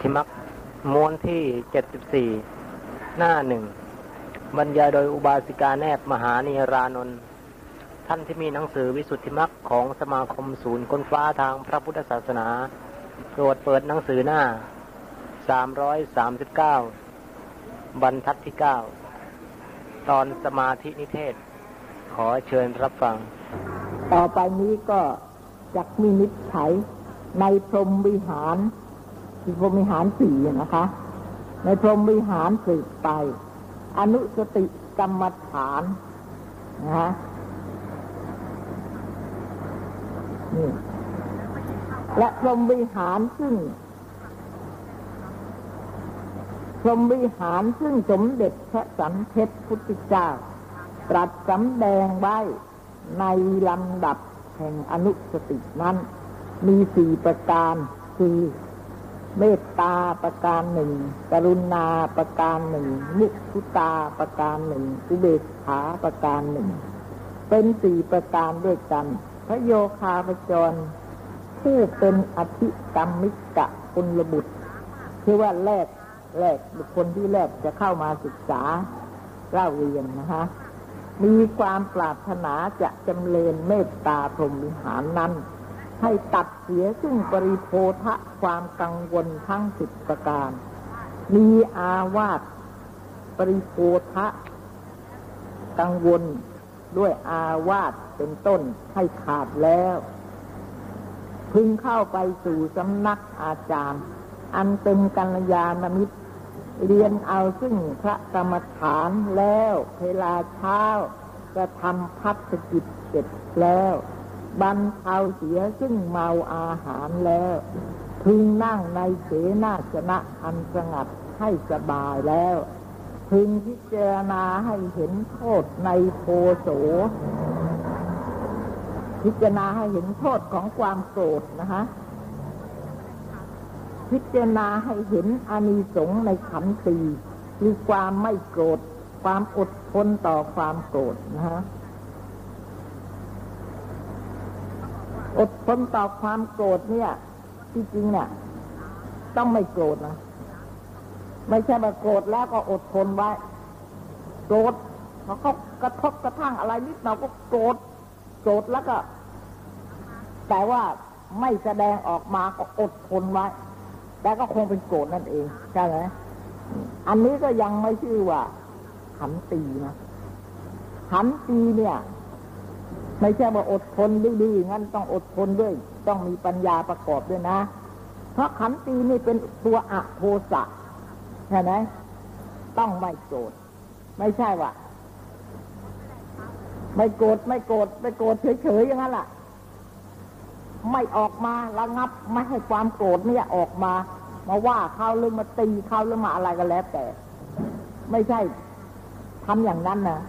ธิมักม้วนที่เจ็ดสิบสี่หน้าหนึ่งบรรยายโดยอุบาสิกาแนบมหานีรานนท์ท่านที่มีหนังสือวิสุทธิมักของสมาคมศูนย์ค้นฟ้าทางพระพุทธศาสนาโปรดเปิดหนังสือหน้าสามร้อยสามสิบเก้าบรรทัดที่เก้าตอนสมาธินิเทศ ขอเชิญรับฟัง ต่อไปนี้ก็จักมีนิจฉัยในพรมวิหาร คือพรหมวิหารสี่นะคะ ในพรหมวิหารสืบไป อนุสติกรรมฐานนะฮะนี่และพรหมวิหารซึ่งพรหมวิหารซึ่งสมเด็จพระสันเพชพุทธเจ้า ตรัสสำแดงไว้ในลำดับแห่งอนุสตินั้น มีสี่ประการคือ เมตตาประการหนึ่ง กรุณาประการหนึ่ง มุทุตาประการหนึ่งอุเบกขาประการหนึ่ง เป็นสี่ประการด้วยกัน พระโยคาพจร ผู้เป็นอธิกรรมิกะคุณระบุตรคือว่าแรกแรกบุคคลที่แรกจะเข้ามาศึกษาเล่าเรียนนะคะมีความปรารถนาจะจำเริญเมตตาพรหมวิหารนั้น ให้ตัดเสียซึ่งปริโพธะความกังวลทั้งสิบประการ มีอาวาสปริโพธะกังวลด้วยอาวาสเป็นต้นให้ขาดแล้ว พึงเข้าไปสู่สำนักอาจารย์ อันเป็นกัลยาณมิตร เรียนเอาซึ่งพระกรรมฐานแล้ว เวลาเช้าจะทำพัฒกิจเสร็จแล้ว บรรเทาเสียซึ่งเมาอาหารแล้ว พึงนั่งในเสนาสนะอันสงัดให้สบายแล้ว พึงพิจารณาให้เห็นโทษในโพโส พิจารณาให้เห็นโทษของความโกรธนะคะพิจารณาให้เห็นอานิสงส์ในขันตีคือความไม่โกรธ ความอดทนต่อความโกรธนะฮะ อดทนต่อความโกรธเนี่ยที่จริงเนี่ยต้องไม่โกรธนะไม่ใช่มาโกรธแล้วก็อดทนไว้ โกรธพอเขากระทบกระทั่งอะไรนิดหน่อยก็โกรธโกรธแล้วก็ แต่ว่าไม่แสดงออกมาก็อดทนไว้ แต่ก็คงเป็นโกรธนั่นเองใช่ไหมอันนี้ก็ยังไม่ชื่อว่าขันตีนะขันตีเนี่ย ไม่ใช่ว่าอดทนดื้อๆงั้นต้องอดทนด้วย ต้องมีปัญญาประกอบด้วยนะ เพราะขันตีนี่เป็นตัวอโทสะใช่ไหมต้องไม่โกรธไม่ใช่ว่าไม่โกรธไม่โกรธไม่โกรธเฉยๆอย่างนั้นล่ะ ไม่ออกมาระงับไม่ให้ความโกรธเนี่ยออกมา มาว่าเขาหรือมาตีเขาหรือมาอะไรก็แล้วแต่ ไม่ใช่ทำอย่างนั้นนะ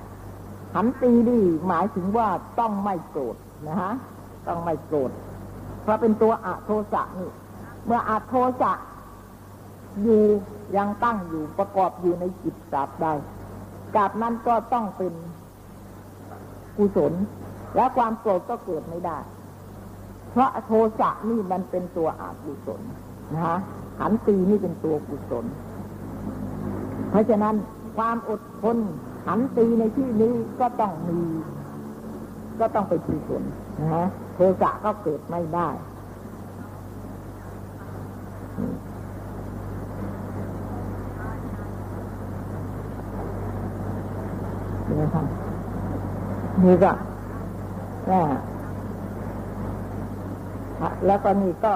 ขันตีดีหมายถึงว่าต้องไม่โกรธนะฮะต้องไม่โกรธเพราะเป็นตัวอะโทสะนี่ เมื่ออะโทสะอยู่ยังตั้งอยู่ประกอบอยู่ในจิตกาบใดกาบนั้นก็ต้องเป็นกุศล และความโกรธก็เกิดไม่ได้ เพราะโทสะนี่มันเป็นตัวอากุศลนะฮะขันตีนี่เป็นตัวกุศล เพราะฉะนั้นความอดทน ขันตีในที่นี้ก็ต้องมี ก็ต้องไปกุศลนะฮะโทสะก็เกิดไม่ได้นี่ครับนี่ก็แล้วก็นี่ก็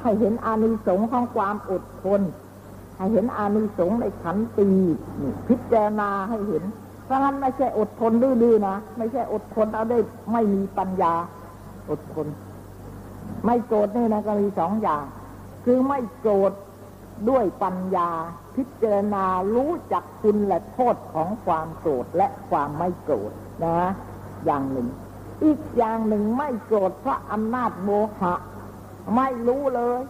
ให้เห็นอานิสงส์ของความอดทน ให้เห็นอานิสงส์ในขันตีพิจารณาให้เห็น เพราะงั้นไม่ใช่อดทนดื้อๆนะไม่ใช่อดทนเอาได้ไม่มีปัญญา อดทน ไม่โกรธนี่นะก็มีสองอย่าง คือไม่โกรธด้วยปัญญา พิจารณารู้จักคุณและโทษของความโกรธและความไม่โกรธนะ อย่างหนึ่ง อีกอย่างหนึ่งไม่โกรธเพราะอำนาจโมหะ ไม่รู้เลย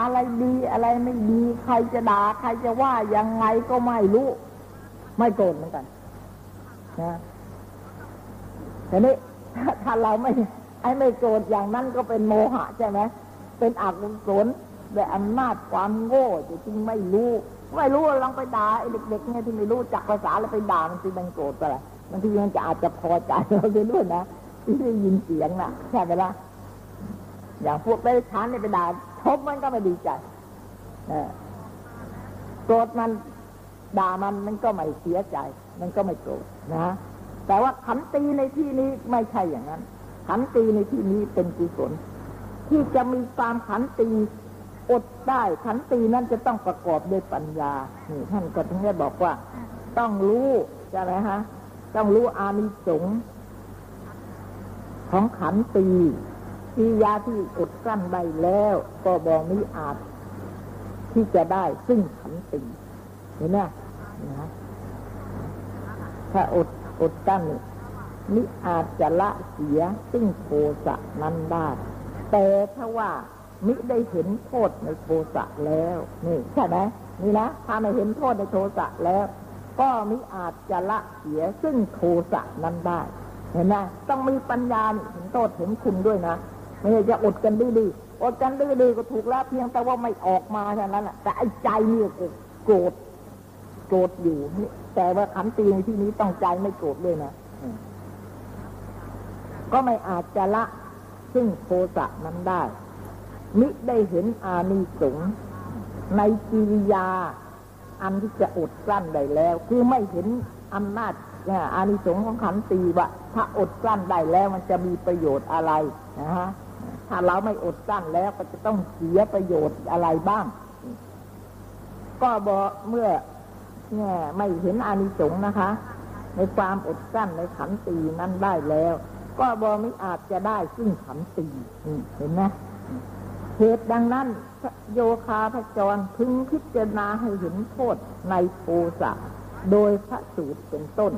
อะไรดีอะไรไม่ดีใครจะด่าใครจะว่ายังไงก็ไม่รู้ ไม่โกรธเหมือนกันนะแต่นี้ถ้าเราไม่ไอ้ไม่โกรธอย่างนั้นก็เป็นโมหะใช่ไหมเป็นอกุศลด้วยอำนาจความโง่จะจริงไม่รู้ ไม่รู้ลองไปด่าไอ้เด็กๆเนี่ยที่ไม่รู้จักภาษาแล้วไปด่ามันสิมันโกรธอะไรบางทีมันจะอาจจะพอใจเราด้วยนะที่ได้ยินเสียงนะใช่ไหมล่ะอย่างพวกไปชานเนี่ยไปด่า ทบมันก็ไม่ดีใจโกรธมันด่ามันมันก็ไม่เสียใจ มันก็ไม่โกรธนะ แต่ว่าขันตีในที่นี้ไม่ใช่อย่างนั้น ขันตีในที่นี้เป็นกุศลที่จะมีความขันตีอดได้ขันตีนั้นจะต้องประกอบด้วยปัญญานี่ท่านก็ถึงได้บอกว่า ต้องรู้ใช่ไหมฮะ ต้องรู้อานิสงส์ของขันตี ทียาที่อดกลั้นได้แล้ว ก็บอกนี้อาจ ที่จะได้ซึ่งขันตีเห็นไหมนะถ้าอดอดกั้นนี่อาจจะละเสียซึ่งโทสะนั้นได้แต่ถ้าว่ามิได้เห็นโทษในโทสะแล้วนี่ใช่ไหมนี่นะถ้าไม่เห็นโทษในโทสะแล้ว ก็มิอาจจะละเสียซึ่งโทสะนั้นได้ เห็นไหมต้องมีปัญญาเห็นโทษเห็นคุณด้วยนะ ไม่ใช่จะอดกันดื้ออดกันดื้อก็ถูกแล้วเพียงแต่ว่าไม่ออกมาแค่นั้นแหละแต่ไอ้ใจนี่โกรธโกรธอยู่แต่ว่าขันตีในที่นี้ต้องใจไม่โกรธด้วยนะก็ไม่อาจจะละ ซึ่งโทสะนั้นได้ มิได้เห็นอานิสงส์ในกิริยา อันที่จะอดกลั้นได้แล้ว คือไม่เห็นอำนาจอานิสงส์ของขันตีว่าถ้าอดกลั้นได้แล้วมันจะมีประโยชน์อะไรนะฮะ ถ้าเราไม่อดกั้นแล้วก็จะต้องเสียประโยชน์อะไรบ้าง ก็บอกเมื่อเนี่ยไม่เห็นอานิสงส์นะคะ ในความอดกั้นในขันตีนั้นได้แล้ว ก็บอไม่อาจจะได้ซึ่งขันตีเห็นไหมเหตุดังนั้นโยคาพจรพึงพิจารณาให้เห็นโทษในโทสะโดยพระสูตรเป็นต้น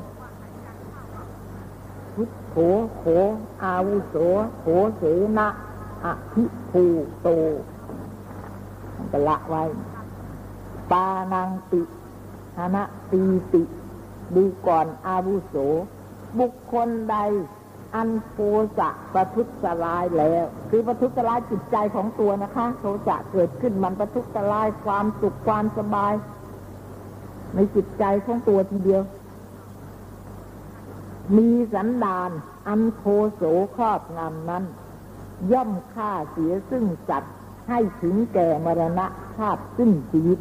พุทโธโขอาวุโสโขเสนะ อภิภูโตจะละไว้ ปานังติหนะตีติดูก่อนอาวุโส บุคคลใด อันโทสะประทุษร้ายแล้ว คือประทุษร้ายจิตใจของตัวนะคะ โทสะเกิดขึ้นมันประทุษร้ายความสุขความสบาย ในจิตใจของตัวทีเดียว มีสันดาน อันโทโสครอบงำนั้น ย่อมฆ่าเสียซึ่งสัตว์ให้ถึงแก่มรณะภาพซึ่งชีวิต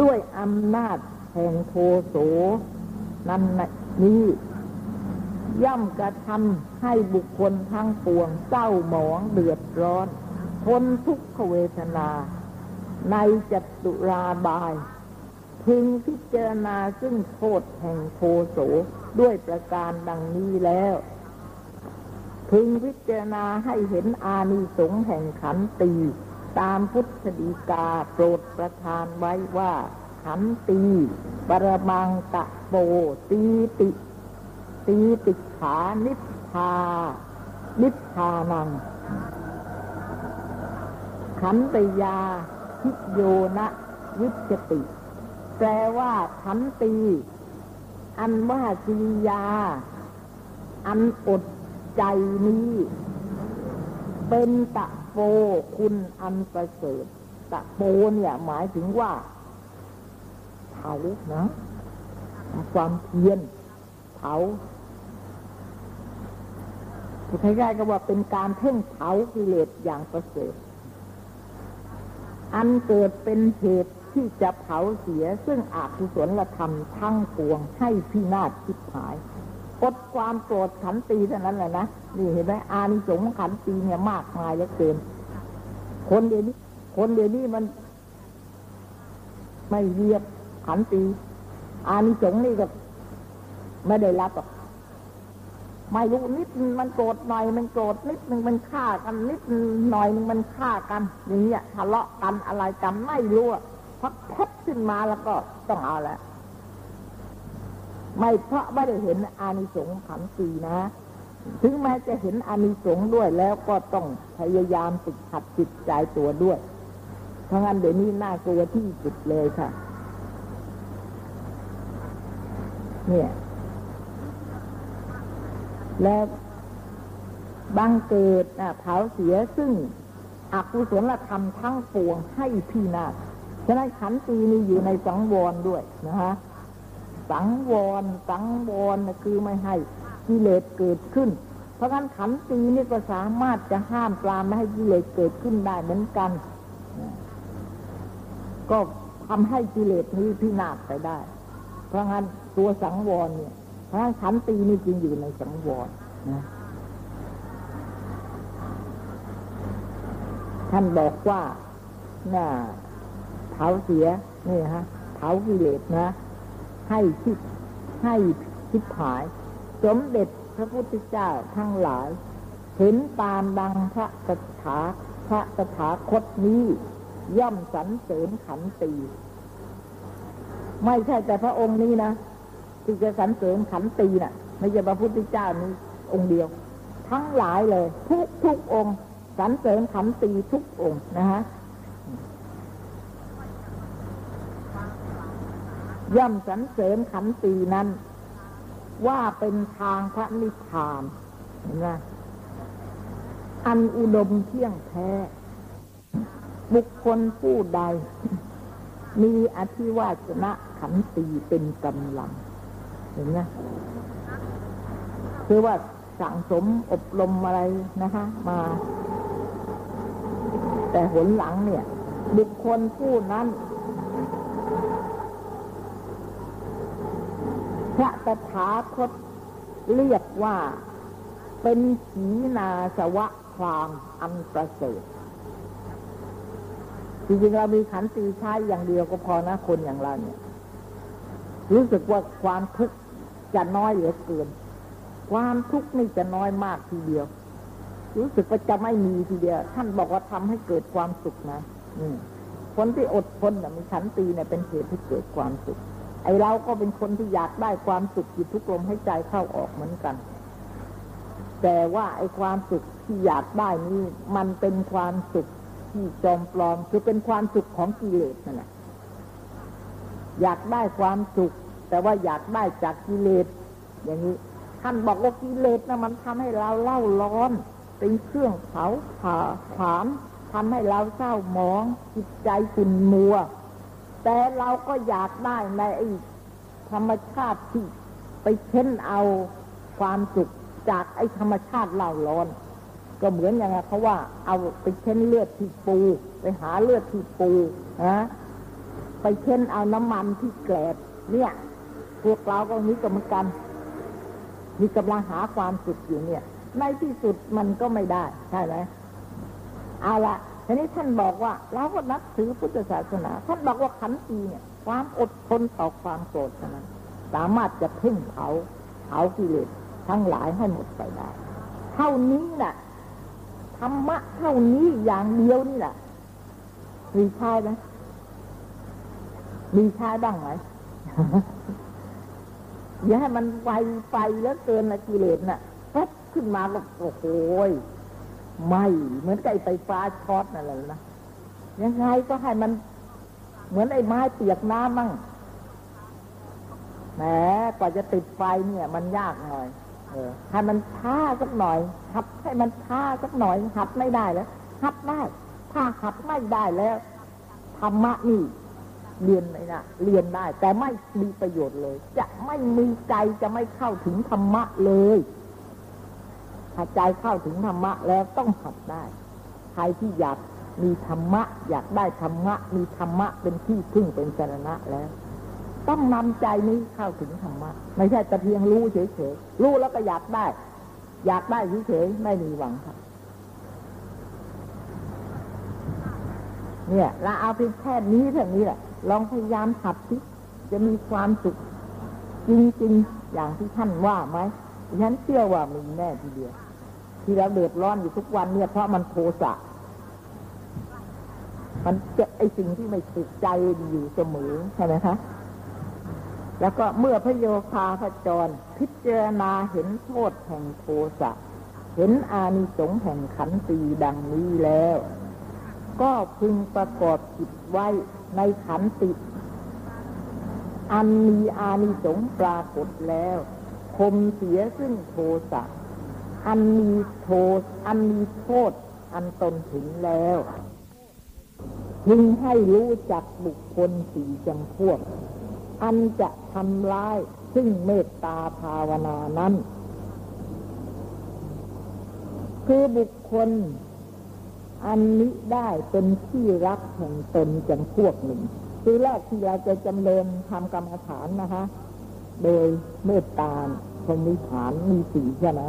ด้วยอำนาจแห่งโทโสนั้นนี้ย่อมกระทำให้บุคคลทั้งปวงเศร้าหมองเดือดร้อนทนทุกขเวทนา ในจัตุราบาย พึงพิจารณาซึ่งโทษแห่งโทโสด้วยประการดังนี้แล้ว พึงพิจารณาให้เห็นอานิสงส์แห่งขันตี ตามพุทธดีกาโปรดประทานไว้ว่า ขันตี ปรมังตะโปตีติ ตีติขานิพพา นิพพานัง ขันตยาทิโยนะวิจติ แปลว่าขันตี อันว่ากิริยา อันอด ใจนี้ เป็นตะโปคุณอันประเสริฐตะโปเนี่ยหมายถึงว่าเผานะความเพียรเผาใช้ได้ก็ว่าเป็นการเพ่งเผากิเลสอย่างประเสริฐ อันเกิดเป็นเหตุที่จะเผาเสียซึ่งอาคุศลธรรมทั้งปวงให้พินาศทิพหาย อดความโกรธขันตีเท่านั้นแหละนะนี่เห็นไหมอานิสงส์ขันตีเนี่ยมากมายเหลือเกินคนเดี๋ยวนี้ คนเดี๋ยวนี้มัน ไม่เรียบขันตี อานิสงส์นี่ก็ไม่ได้รับหรอกไม่รู้นิดมันโกรธหน่อยมันโกรธนิดหนึ่งมันฆ่ากันนิดหน่อยนึงมันฆ่ากัน อย่างเงี้ยทะเลาะกันอะไรกันไม่รู้พักพับขึ้นมาแล้วก็ต้องเอาแล้ว ไม่เพราะไม่ได้เห็นอานิสงส์ขันตีนะ ถึงแม้จะเห็นอานิสงส์ด้วยแล้วก็ต้องพยายามติดขัดจิตใจตัวด้วยเพราะงั้นเดี๋ยวนี้น่ากลัวที่สุดเลยค่ะ เนี่ย และบังเกิดเผาเสียซึ่งอกุศลธรรมทั้งปวงให้พินาศฉะนั้นขันตีนี้อยู่ในสังวรด้วยนะฮะ สังวร สังวรคือไม่ให้กิเลสเกิดขึ้น เพราะงั้นขันตีนี่ก็สามารถจะห้ามปรามไม่ให้กิเลสเกิดขึ้นได้เหมือนกัน ก็ทำให้กิเลสนี้พินาศไปได้ เพราะงั้นตัวสังวรเนี่ย เพราะงั้นขันตีนี่จึงอยู่ในสังวรนะท่านบอกว่าน่าเผาเสียนี่ฮะเผากิเลสนะ ให้คิดให้คิดหาย สมเด็จพระพุทธเจ้าทั้งหลาย เห็นตามดังพระสถาพระสถาคตนี้ ย่อมสรรเสริญขันตี ไม่ใช่แต่พระองค์นี้นะที่จะสรรเสริญขันตีนะ่ะ ไม่ใช่พระพุทธเจ้านี้ องค์เดียว ทั้งหลายเลย ทุกทุกองค์สรรเสริญขันตีทุกองค์นะฮะ ย่อมสรรเสริญขันตีนั้น ว่าเป็นทางพระนิพพานเห็นไหมอันอุดมเที่ยงแท้ บุคคลผู้ใด มีอธิวาจนะขันตีเป็นกำลัง เห็นไหมคือว่าสั่งสมอบรมอะไรนะคะ มา แต่หนหลังเนี่ย บุคคลผู้นั้น พระตถาคตเรียกว่าเป็นขีนาสวะพรามอันประเสริฐจริงๆเรามีขันตีใช้อย่างเดียวก็พอนะคนอย่างเราเนี่ย รู้สึกว่าความทุกข์จะน้อยเหลือเกิน ความทุกข์นี่จะน้อยมากทีเดียว รู้สึกว่าจะไม่มีทีเดียว ท่านบอกว่าทำให้เกิดความสุขนะ อืคนที่อดทนมีขันตีเนี่ยเป็นเหตุให้เกิดความสุข ไอเราก็เป็นคนที่อยากได้ความสุขอยู่ทุกลมให้ใจเข้าออกเหมือนกัน แต่ว่าไอความสุขที่อยากได้นี่มันเป็นความสุขที่จอมปลอม คือเป็นความสุขของกิเลสนั่นแหละอยากได้ความสุข แต่ว่าอยากได้จากกิเลส อย่างนี้ ท่านบอกว่ากิเลสนะมันทำให้เราเล่าร้อน เป็นเครื่องเผาผ่าผานทำให้เราเศร้าหมอง จิตใจขุ่นมัว แต่เราก็อยากได้ในธรรมชาติที่ไปเค้นเอาความสุขจากไอ้ธรรมชาติเล่าร้อน ก็เหมือนอย่างไงเขาว่า เอาไปเค้นเลือดที่ปู ไปหาเลือดที่ปูนะไปเค้นเอาน้ำมันที่แกลบเนี่ย พวกเราก็นี้ก็เหมือนกัน มีกำลังหาความสุขอยู่เนี่ย ในที่สุดมันก็ไม่ได้ ใช่ไหมเอาละ ทีนี้ท่านบอกว่าเราก็นับถือพุทธศาสนา ท่านบอกว่าขันตีเนี่ย ความอดทนต่อความโกรธนั้น สามารถจะเพ่งเผาเผากิเลสทั้งหลายให้หมดไปได้ เท่านี้แหละธรรมะเท่านี้อย่างเดียวนี่แหละมีใช่ไหมมีใช้บ้างไหมอย่าให้มันไฟไฟแล้วเกินละกิเลสน่ะแป๊บขึ้นมาก็โอ้โห ไม่เหมือนไก่ไฟฟ้าช็อตนั่นแหละนะยังไงก็ให้มัน เหมือนไอ้ไม้เปียกน้ำมั่งแหมกว่าจะติดไฟเนี่ย มันยากหน่อย เออให้มันช้าสักหน่อย หัดให้มันช้าสักหน่อย หัดไม่ได้แล้ว หัดได้ ถ้าหัดไม่ได้แล้วธรรมะนี่เรียนเลยนะเรียนได้ แต่ไม่มีประโยชน์เลย จะไม่มีใจจะไม่เข้าถึงธรรมะเลย ถ้าใจเข้าถึงธรรมะแล้วต้องหัดได้ ใครที่อยากมีธรรมะ อยากได้ธรรมะ มีธรรมะเป็นที่พึ่งเป็นสรณะแล้ว ต้องนำใจนี้เข้าถึงธรรมะ ไม่ใช่แต่เพียงรู้เฉยๆรู้แล้วก็อยากได้ อยากได้เฉยๆไม่มีหวังครับเนี่ยเราเอาเพียงแค่นี้เท่านี้แหละลองพยายามหัดสิจะมีความสุขจริงๆ อย่างที่ท่านว่าไหม ฉันเชื่อว่ามีแน่ทีเดียว ที่เราเดือดร้อนอยู่ทุกวันเนี่ยเพราะมันโทสะมันเจะไอสิ่งที่ไม่ถูกใจอยู่เสมอใช่ไหมคะแล้วก็เมื่อพระโยคาพระจร พิจารณาเห็นโทษแห่งโทสะเห็นอานิสงส์แห่งขันตีดังนี้แล้ว ก็พึงประกอบจิตไว้ในขันติ อันมีอานิสงส์ปรากฏแล้ว คมเสียซึ่งโทสะอันมีโทษอันมีโทษ อันตนถึงแล้วจึงให้รู้จักบุคคลสี่จำพวก อันจะทำร้ายซึ่งเมตตาภาวนานั้น คือบุคคล อันนี้ได้เป็นที่รักแห่งตนจำพวกหนึ่ง คือแรกที่เราจะจำเริญทำกรรมฐานนะคะ โดยเมตตาพรมิฐานมีสีใช่ไหม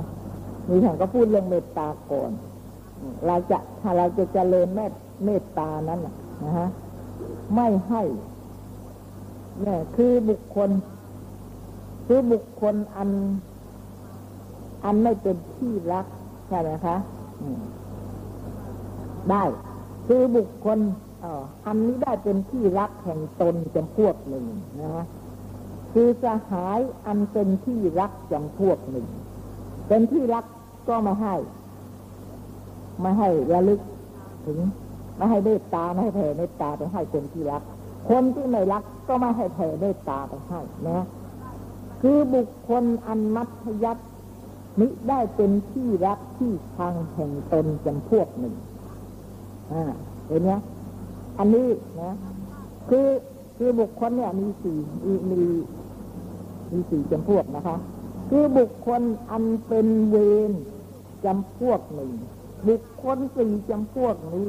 มีฐานก็พูดเรื่องเมตตาก่อน เราจะถ้าเราจะเจริญเมตเมตตานั้นนะฮะไม่ให้เนี่ยคือบุคคล คือบุคคลอัน อันไม่เป็นที่รักใช่ไหมคะได้คือบุคคลอันนี้ได้เป็นที่รักแห่งตนจำพวกหนึ่งนะฮะ คือสหายอันเป็นที่รักจำพวกหนึ่ง เป็นที่รักก็ไม่ให้ไม่ให้ระลึกถึงไม่ให้เมตตาไม่ให้แผ่เมตตาไปให้คนที่รัก คนที่ไม่รักก็ไม่ให้แผ่เมตตาไปให้นะคือบุคคลอันมัธยัติมิได้เป็นที่รักที่ทางแห่งตนจำพวกหนึ่งอ่าเห็นไหมอันนี้นะ คือคือบุคคลเนี่ยมีสี่มี มีสี่จำพวกนะคะ คือบุคคลอันเป็นเวรจำพวกหนึ่ง บุคคลสี่จำพวกนี้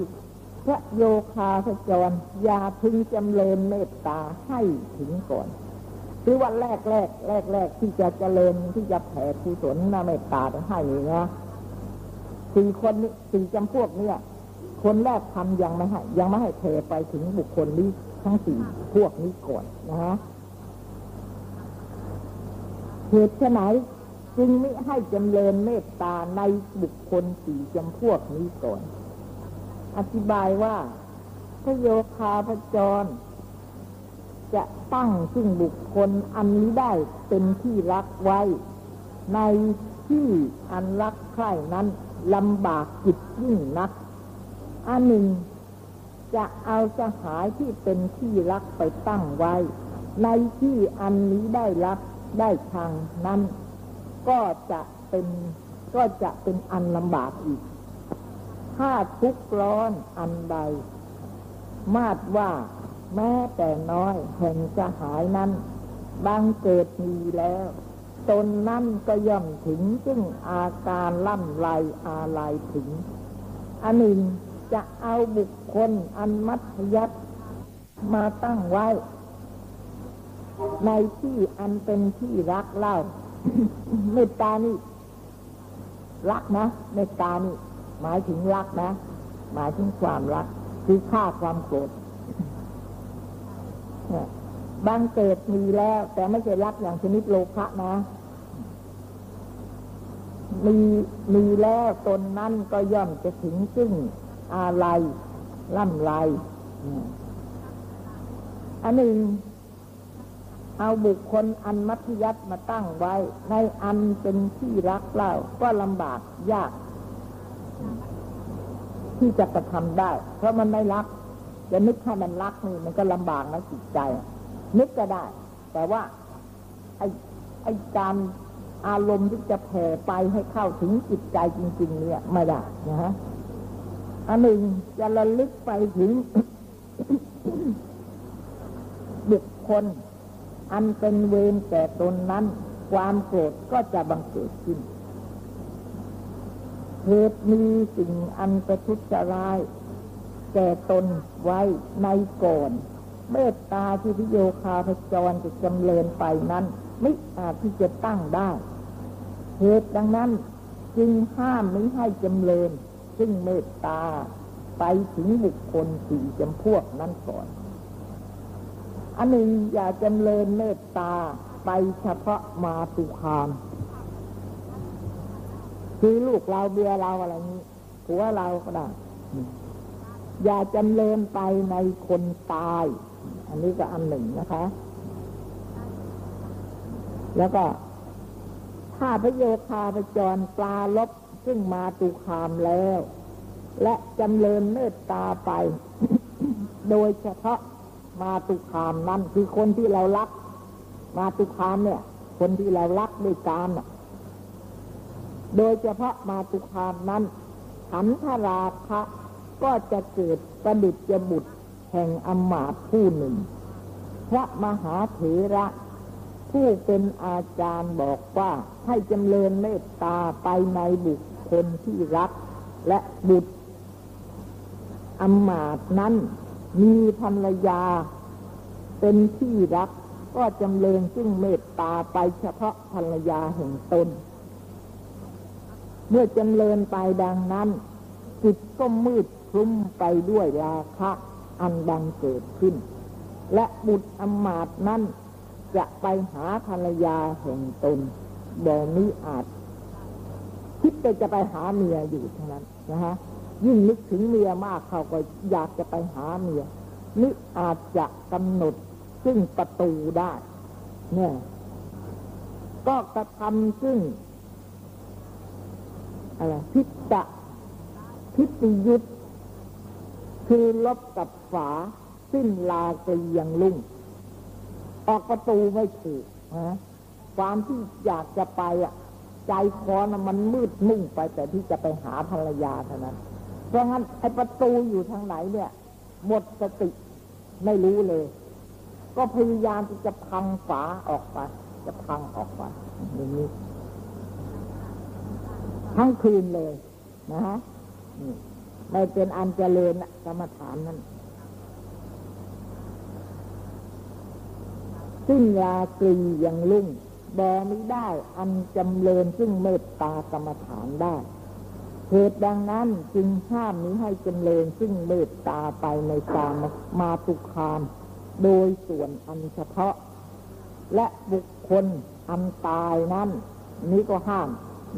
พระโยคาพจรอย่าพึงจำเริญเมตตาให้ถึงก่อนคือวันแรกแรกแรกแรกที่จะเจริญที่จะแผ่กุศลนาเมตตาให้นี่นะสี่คนสี่จำพวกเนี่ยคนแรกทำยังไม่ให้ยังไม่ให้เทไปถึงบุคคลนี้ทั้งสี่พวกนี้ก่อนนะฮะ เหตุไหนจึงไม่ให้จำเริญเมตตาในบุคคลสี่จำพวกนี้ก่อน อธิบายว่าพระโยคาพจร จะตั้งซึ่งบุคคลอันนี้ได้เป็นที่รักไว้ ในที่อันรักใคร่นั้นลำบากจิตยิ่งนัก อันหนึ่ง จะเอาสหายที่เป็นที่รักไปตั้งไว้ ในที่อันนี้ได้รับ ได้ทางนั้น ก็จะเป็นก็จะเป็นอันลำบากอีก ถ้าทุกร้อนอันใด มาดว่าแม้แต่น้อยแห่งสหายนั้นบางเกิดมีแล้ว ตนนั้นก็ย่อมถึงซึ่งอาการล่ำไรอาลัยถึง อันหนึ่งจะเอาบุคคลอันมัธยัตมาตั้งไว้ ในที่อันเป็นที่รักเล่าเมตตานี่ รักนะเมตตานี่ หมายถึงรักนะ หมายถึงความรัก คือฆ่าความโกรธบางเกิดมีแล้ว แต่ไม่ใช่รักอย่างชนิดโลภะนะ มีมีแล้วตนนั้นก็ย่อมจะถึงซึ่งอะไรล่ำไรอันหนึ่ง เอาบุคคลอันมัธยัติมาตั้งไว้ ในอันเป็นที่รักเล่าก็ลำบากยาก ที่จะกระทำได้ เพราะมันไม่รัก จะนึกให้มันรักนี่มันก็ลำบากนะจิตใจ นึกก็ได้ แต่ว่า ไอ้ไอ้การอารมณ์ที่จะแผ่ไปให้เข้าถึงจิตใจจริง ๆ เนี่ยไม่ได้นะฮะอันหนึ่งจะระลึกไปถึงบุคคล อันเป็นเวรแก่ตนนั้น ความโกรธก็จะบังเกิดขึ้นเหตุมีสิ่งอันประทุษร้าย แก่ตนไว้ในก่อน เมตตาที่พิโยคาพจรจะจำเริญไปนั้นไม่อาจที่จะตั้งได้ เหตุดังนั้นจึงห้ามไม่ให้จำเริญ ซึ่งเมตตาไปถึงบุคคลสี่จำพวกนั้นก่อน อันหนึ่งอย่าจำเริญเมตตาไปเฉพาะมาตุคาม คือลูกเราเบียเราอะไรนี้ผัวเราก็ได้ อย่าจำเริญไปในคนตาย อันนี้ก็อันหนึ่งนะคะ แล้วก็ถ้าพระโยคาพจรปลาลบซึ่งมาตุคามแล้ว และจำเริญเมตตาไป โดยเฉพาะ มาตุคามนั้นคือคนที่เรารัก มาตุคามเนี่ย คนที่เรารักด้วยการโดยเฉพาะมาตุคามนั้นขันธราคะก็จะเกิดประดุจยบุตรแห่งอมาตผู้หนึ่ง พระมหาเถระ ผู้เป็นอาจารย์บอกว่าให้จำเริญเมตตาไปในบุคคลที่รักและบุตรอมาตนั้น มีภรรยาเป็นที่รัก ก็จำเริญซึ่งเมตตาไปเฉพาะภรรยาแห่งตน เมื่อจำเริญไปดังนั้น จิตก็มืดคลุ้มไปด้วยราคะอันดังเกิดขึ้น และบุตรอมาตนั้นจะไปหาภรรยาแห่งตนแบบนี้อาจ คิดไปจะไปหาเมียอยู่เท่านั้นนะฮะ ยิ่งนึกถึงเมียมากเขาก็อยากจะไปหาเมียนี่อาจจะกำหนดซึ่งประตูได้ เนี่ย ก็กระทำซึ่งอะไรพิจพิจิยุทธคือลบกับฝาสิ้นลาเกียงลุ่ง ออกประตูไม่ถูกนะความที่อยากจะไปอะ ใจคอนะมันมืดมุ่งไปแต่ที่จะไปหาภรรยาเท่านั้น ราะงั้นไอ้ประตูอยู่ทางไหนเนี่ย หมดสติไม่รู้เลย ก็พยายามที่จะพังฝาออกไป จะพังออกไปอย่างนี้ทั้งคืนเลยนะฮะไม่เป็นอันเจริญกรรมฐานนั้นซึ่งลาตรียังลุ่งบอไม่ได้อันจำเริญซึ่งเมตตากรรมฐานได้ เหตุดังนั้นจึงห้ามนี้ให้จำเริญซึ่งเมตตาไปในตามมาตุคาม โดยส่วนอันเฉพาะ และบุคคลอันตายนั้นนี้ก็ห้าม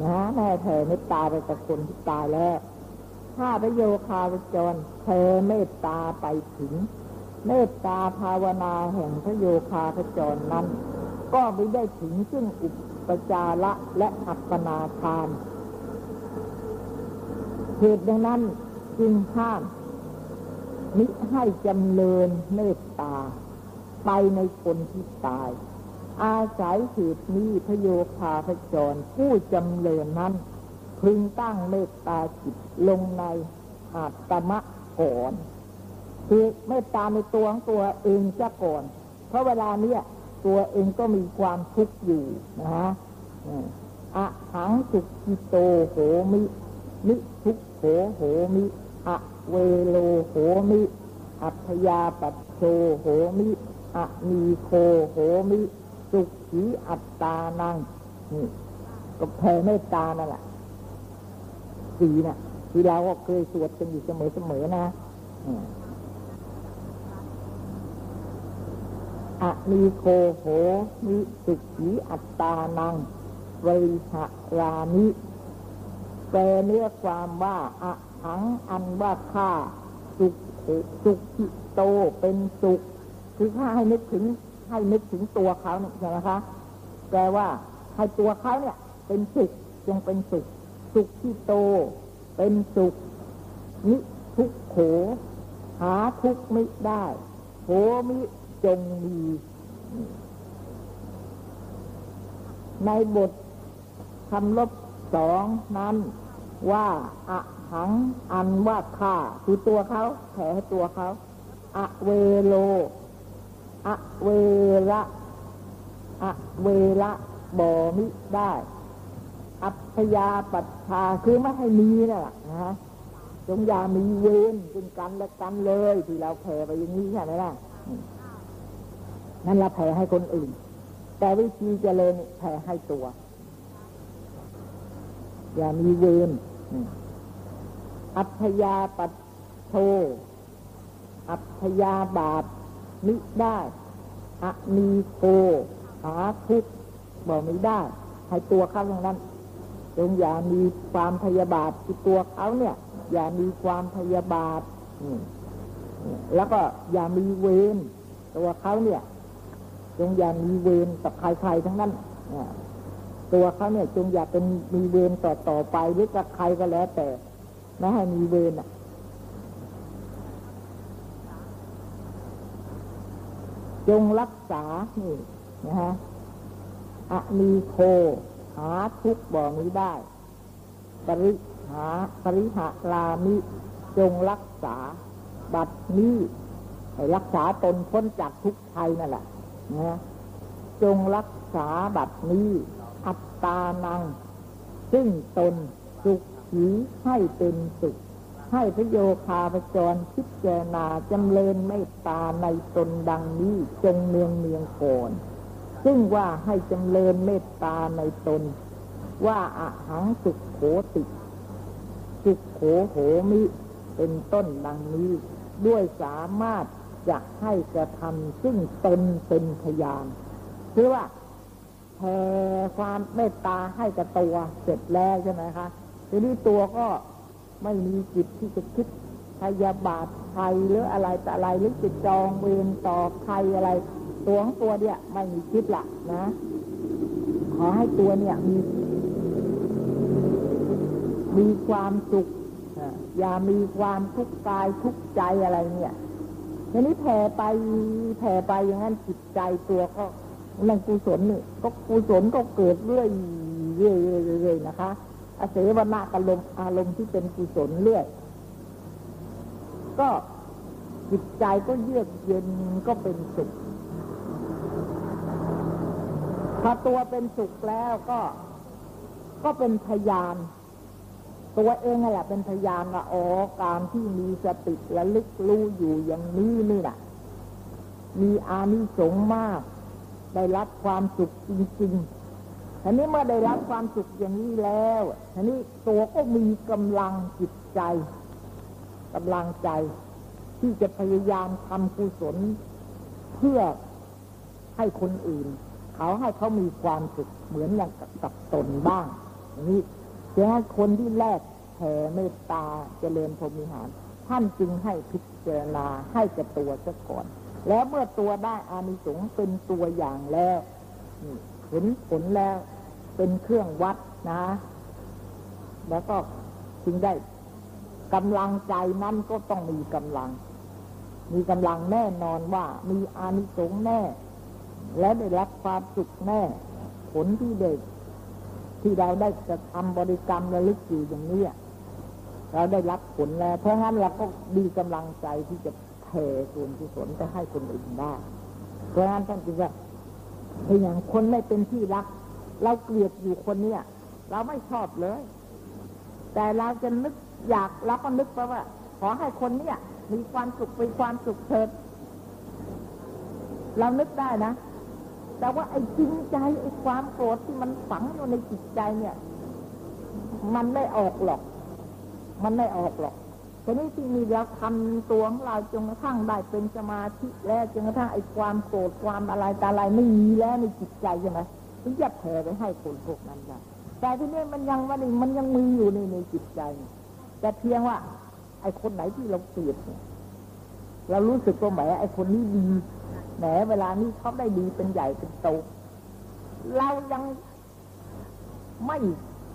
นะแม่แผ่เมตตาไปกับคนที่ตายแล้วถ้าพระโยคาวจรแผ่เมตตาไปถึง เมตตาภาวนาแห่งพระโยคาพจรนั้น ก็ไม่ได้ถึงซึ่งอุปจาระและอัปปนาทาน เหตุดังนั้นจึงห้ามมิให้จำเริญเมตตา ไปในคนที่ตาย อาศัยเหตุนี้พโยคาพจรผู้จำเริญนั้น พึงตั้งเมตตาจิตลงในอาตมะก่อนคือเมตตาในตัวของตัวเองจะก่อน เพราะเวลาเนี้ยตัวเองก็มีความทุกข์อยู่นะฮะอะหังสุกิโตโหมินิทุก โหโหมิอะเวโลโหมิ อัพยาปัโชโหมิอะมีโคโหมิ สุขีอัตตานังนี่ก็แผ่เมตตานั่นแหละสีนะ่ะ ที่เราก็เคยสวดกันอยู่เสมอๆนะอะมีโคโหมิสุขีอัตตานังเวหะรานิ ปลเนื้อความว่าอะหังอันว่าข้าสุขสุขิโตเป็นสุข คือข้าให้นึกถึงให้นึกถึงตัวเขาเนี่ยใช่ไหมคะแปลว่าให้ตัวเขาเนี่ย เป็นสุขจงเป็นสุข สุขที่โต เป็นสุข นิทุกโข หาทุกไม่ได้โหมิจงมี ในบทคำลบสองนั้น ว่าอะหังอันว่าข้าคือตัวเขาแผลให้ตัวเขาอะเวโลอะเวระอะเวระบ่มิได้ อัพยาปัชชาคือไม่ให้มีนะ่ะนะฮะจงอย่ามีเวรเป็นกันและกันเลยที่เราแผ่ไปอย่างนี้ใช่ไหมล่ะนั่นเราแผ่ให้คนอื่น แต่วิธีเจริญแผ่ให้ตัว อย่ามีเวรอัพยาปัชโชอัพยาบาปมิได้อะมีโกหาทุกบอกไม่ได้ ให้ตัวเข้าตรงนั้นจงอย่ามีความพยาบาทที่ตัวเขาเนี่ย อย่ามีความพยาบาทแล้วก็อย่ามีเวรตัวเขาเนี่ยจงอย่ามีเวรกับใครๆทั้งนั้น ตัวเขาเนี่ยจงอย่าเป็นมีเวรต่อต่อไปหรือกับใครก็แล้วแต่ไม่ให้มีเวรอะจงรักษานี่นะฮะอะมีโค หาทุกบ่มีได้ ปริหาปริหาลามิ จงรักษา บัดนี้ให้รักษาตนพ้นจากทุกภัยนั่นแหละนะจงรักษาบัดนี้ อัตตานัง ซึ่งตนสุขขีให้เป็นสุข ให้พระโยคาพจรพิจารณาจำเริญเมตตาในตนดังนี้จงเนืองเนืองโอนซึ่งว่าให้จำเริญเมตตาในตน ว่าอาหังสุขโขติ สุขโขโหมิ เป็นต้นดังนี้ ด้วยสามารถจะให้กระทำซึ่งตนเป็นพยานคือว่า แผ่ความเมตตาให้กับตัวเสร็จแล้วใช่ไหมคะทีนี้ตัวก็ไม่มีจิตที่จะคิดพยาบาทใครหรืออะไรแต่อะไรหรือจิตจองเวรต่อใครอะไร ตัวของตัวเนี่ยไม่มีคิดละนะขอให้ตัวเนี่ยมี มีความสุขอย่ามีความทุกข์กายทุกข์ใจอะไรเนี่ยทีนี้แผ่ไปแผ่ไปอย่างนั้นจิตใจตัวก็ นังกุศลนี่ก็กุศลก็เกิดเรื่อยเรื่อยเรื่อยนะคะอาศัยวนาอารมณ์อารมณ์ที่เป็นกุศลเรื่อย ก็จิตใจก็เยือกเย็นก็เป็นสุขพอตัวเป็นสุขแล้วก็ก็เป็นพยาน ตัวเองแหละเป็นพยานว่าอ๋อการที่มีสติและลึกรู้อยู่อย่างนี้นี่แหละมีอานิสงส์มาก ได้รับความสุขจริงๆทีนี้เมื่อได้รับความสุขอย่างนี้แล้วทีนี้ตัวก็มีกำลังจิตใจกำลังใจ ที่จะพยายามทำกุศล เพื่อให้คนอื่น เขาให้เขามีความสุขเหมือนอย่างกับตนบ้างนี้จะให้คนที่แรกแผ่เมตตาเจริญพรหมิหาร ท่านจึงให้พิจารณาให้กับตัวซะก่อน แล้วเมื่อตัวได้อานิสงส์เป็นตัวอย่างแล้วเห็นผลแล้วเป็นเครื่องวัดนะ แล้วก็จึงได้กำลังใจนั้นก็ต้องมีกำลัง มีกำลังแน่นอนว่ามีอานิสงส์แน่ และได้รับความสุขแน่ ผลที่เด็ก ที่เราได้จะทำบริกรรมระลึกอยู่อย่างนี้เราได้รับผลแล้ว เพราะงั้นเราก็มีกำลังใจที่จะ แผ่ส่วนกุศลไปให้คนอื่นได้เพราะงั้นท่านจึงว่าเป็นอย่างคนไม่เป็นที่รัก เราเกลียดอยู่คนเนี้ยเราไม่ชอบเลย แต่เราจะนึกอยากเราก็นึกไปว่า ขอให้คนเนี้ยมีความสุขมีความสุขเถิดเรานึกได้นะ แต่ว่าไอ้จริงใจไอ้ความโกรธที่มันฝังอยู่ในจิตใจเนี่ย มันไม่ออกหรอก มันไม่ออกหรอก ทีนี้ที่มีเราทำตัวของเราจนกระทั่งได้เป็นสมาธิแล้วจนกระทั่งไอ้ความโกรธความอะไรตาอะไรไม่มีแล้วในจิตใจใช่ไหมถึงจะแผ่ไปให้คนพวกนั้นได้แต่ที่นี้มันยังวันนี้มันยังมีอยู่ในในจิตใจ แต่เพียงว่า ไอ้คนไหนที่เราเกลียดเนี่ยเรารู้สึกว่าแหมไอ้คนนี้ดีแหมเวลานี้เขาได้ดีเป็นใหญ่เป็นโต เรายังไม่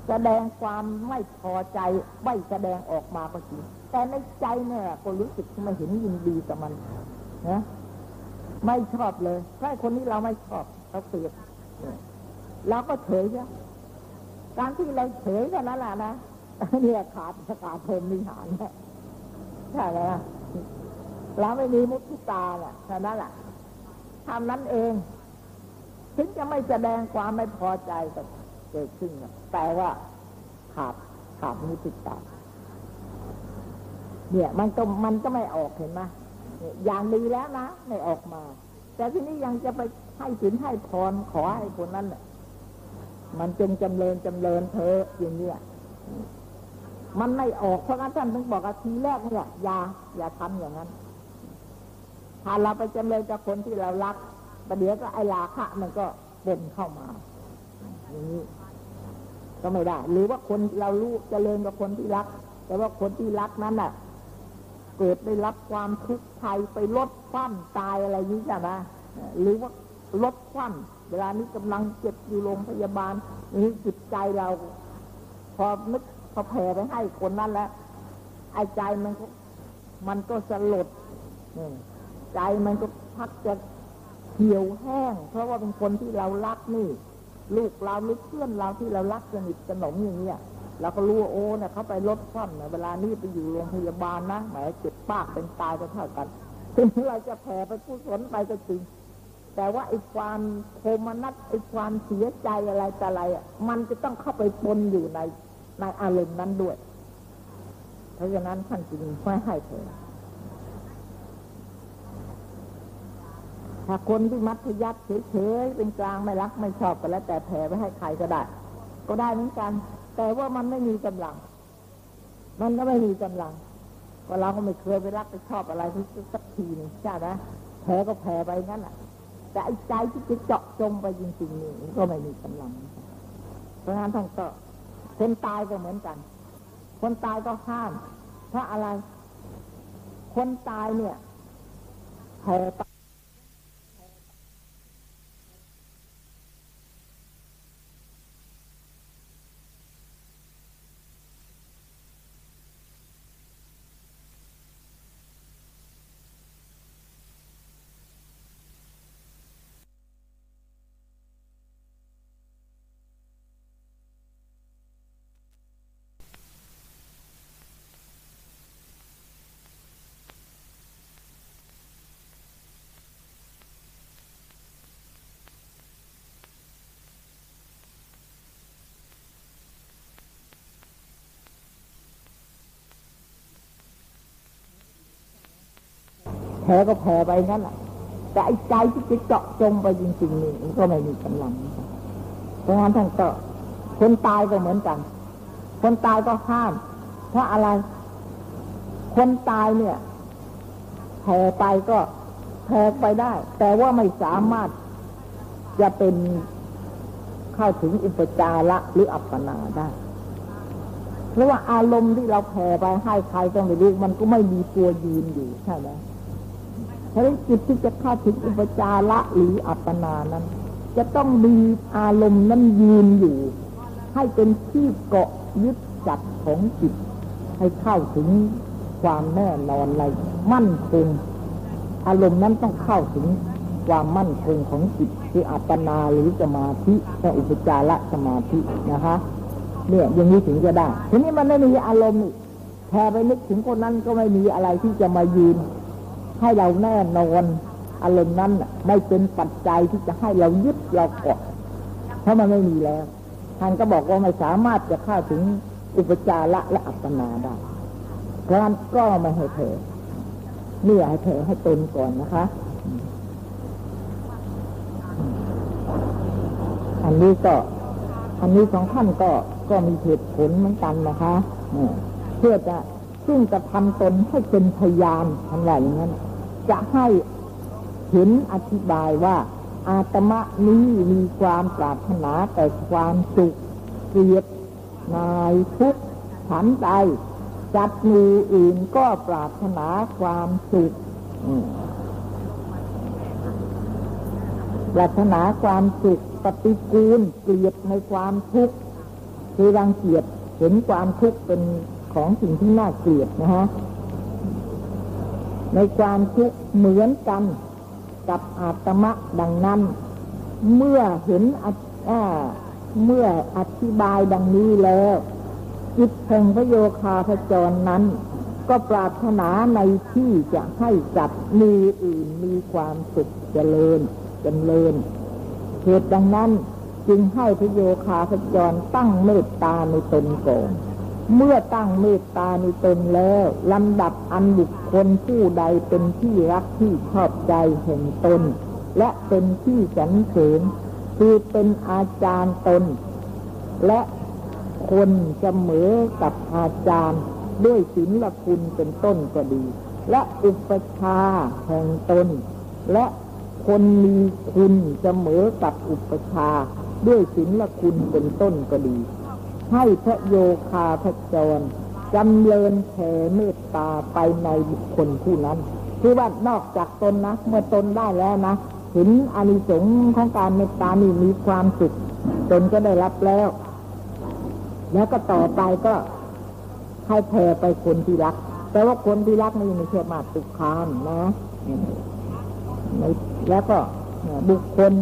แสดงความไม่พอใจไม่แสดงออกมาก็จริง แต่ในใจเนี่ยก็รู้สึกไม่เห็นยินดีกับมันนะไม่ชอบเลยถ้าคนนี้เราไม่ชอบเราเกลียดเราก็เฉยใช่การที่เราเฉยแค่นั้นแหละนะเนี่ยขาดขาดเทมมีหารนี่ยใช่ไหมเราไม่มีมุทิตาแหละแค่นั้นแหละทำนั้นเอง ถึงจะไม่แสดงความไม่พอใจกับเกิดขึ้นแต่ว่าขาดขาดมุติตา เนี่ย มันก็มันก็ไม่ออกเห็นไหมอย่างดีแล้วนะไม่ออกมา แต่ที่นี้ยังจะไปให้สินให้พรขอให้คนนั้นมันจงจำเริญจำเริญเธออย่างเนี้ยมันไม่ออกเพราะงั้นท่านถึงบอกอาทีแรกเนี่ยอย่าอย่าทำอย่างนั้น ถ้าเราไปจำเลยกับคนที่เรารักประเดี๋ยวก็ไอลาคะมันก็เด่นเข้ามาอย่างนี้ก็ไม่ได้ หรือว่าคนเรารู้จเจริญกับคนที่รัก แต่ว่าคนที่รักนั้นน่ะ เกิดได้รับความทุกข์ภัยไปลดความตายอะไรนี้จ้ะนะหรือว่าลดความเวลานี้กำลังเจ็บอยู่โรงพยาบาลนี่จิตใจเรา พอนึกพอแผ่ไปให้คนนั้นแล้วไอ้ใจมันก็มันก็สลดใจมันก็พักจะเหี่ยวแห้ง เพราะว่าเป็นคนที่เรารักนี่ ลูกเราหรือเพื่อนเราที่เรารักสนิทสนมอย่างเนี้ย แล้วก็รู้ว่าโอ้เนี่ยเขาไปลดความเนี่ยเวลานี้ไปอยู่โรงพยาบาลนะแหมเจ็บปากเป็นตายก็เท่ากันถึงเราจะแผ่ไปกุศลไปก็จริง แต่ว่าไอ้ความโทมนัสไอ้ความเสียใจอะไรแต่อะไรอะมันจะต้องเข้าไปปนอยู่ในในอารมณ์นั้นด้วย เพราะฉะนั้นท่านจึงไม่ให้แผ่ถ้าคนที่มัธยัติเฉยๆเป็นกลางไม่รักไม่ชอบก็แล้วแต่แผ่ไปให้ใครก็ได้ ก็ได้เหมือนกัน แต่ว่ามันไม่มีกำลัง มันก็ไม่มีกำลังก็เราก็ไม่เคยไปรักไปชอบอะไรสักทีนึงใช่ไหมแผ่ก็แผ่ไปงั้นแหละแต่ไอ้ใจที่จะเจาะจงไปจริงๆนี่ก็ไม่มีกำลังเพราะงั้นท่านก็คนตายก็เหมือนกัน คนตายก็ห้าม เพราะอะไร คนตายเนี่ยแผ่ ไปแพ้ก็แพ้ไปงั้นแหละแต่ไอ้ใจที่จะเจาะจงไปจริงๆนี่มันก็ไม่มีกำลังเพราะงั้นท่านก็คนตายก็เหมือนกัน คนตายก็ห้าม เพราะอะไร คนตายเนี่ยแผ่ไปก็แผ่ไปได้ แต่ว่าไม่สามารถจะเป็นเข้าถึงอุปจาระหรืออัปปนาได้เพราะว่าอารมณ์ที่เราแผ่ไปให้ใครก็ไม่รู้มันก็ไม่มีตัวยืนอยู่ใช่ไหม เพราะจิตที่จะเข้าถึงอุปจาระหรืออัปปนานั้น จะต้องมีอารมณ์นั้นยืนอยู่ ให้เป็นที่เกาะยึดจัดของจิต ให้เข้าถึงความแน่นอนอะไรมั่นคง อารมณ์นั้นต้องเข้าถึงความมั่นคงของจิตคืออัปปนาหรือสมาธิและอุปจาระสมาธินะคะเนี่ยอย่างนี้ถึงจะได้ ทีนี้มันไม่มีอารมณ์แค่ไปนึกถึงคนนั้นก็ไม่มีอะไรที่จะมายืน ให้เราแน่นอนอารมณ์นั้นไม่เป็นปัจจัยที่จะให้เรายึดเราเกาะเพราะมันไม่มีแล้วท่านก็บอกว่าไม่สามารถจะเข้าถึงอุปจาระและอัปปนาได้เพราะนั้นก็ไม่ให้เถนี่ให้เถให้ตนก่อนนะคะ อันนี้ก็อันนี้ของท่านก็ก็มีเหตุผลเหมือนกันนะคะเพื่อจะซึ่งจะทำตนให้เป็นพยานทำไรอย่างนั้น จะให้เห็นอธิบายว่า อาตมะนี้มีความปรารถนาแต่ความสุขเกลียดนายทุกฉันใดจัดมีอื่นก็ปรารถนาความสุขปรารถนาความสุขปฏิกูลเกลียดในความทุกข์คือรังเกียจเห็นความทุกข์เป็นของสิ่งที่น่าเกลียดนะฮะ ในความทุกข์เหมือนกันกับอาตมะดังนั้น เมื่อเห็นเมื่ออธิบายดังนี้แล้ว จิตแห่งพระโยคาพจรนั้น ก็ปรารถนาในที่จะให้จัดมีอื่นมีความสุขเจริญเจริญเหตุดังนั้นจึงให้พระโยคาพจรตั้งเมตตาในตนก่อน เมื่อตั้งเมตตาในตนแล้วลำดับอันบุคคลผู้ใดเป็นที่รักที่ชอบใจแห่งตน และเป็นที่สรรเสริญคือเป็นอาจารย์ตน และคนเสมอกับอาจารย์ ด้วยศีลคุณเป็นต้นก็ดี และอุปชาแห่งตน และคนมีคุณเสมอกับอุปชาด้วยศีลคุณเป็นต้นก็ดี ให้พระโยคาพระจรจำเริญแผ่เมตตาไปในบุคคลผู้นั้น คือว่านอกจากตนนะ เมื่อตนได้แล้วนะเห็นอานิสงส์ของการเมตตานี่มีความสุขตนก็ได้รับแล้ว แล้วก็ต่อไปก็ให้แผ่ไปคนที่รัก แต่ว่าคนที่รักนี่ไม่ใช่มาตุกคามนะแล้วก็บุคคล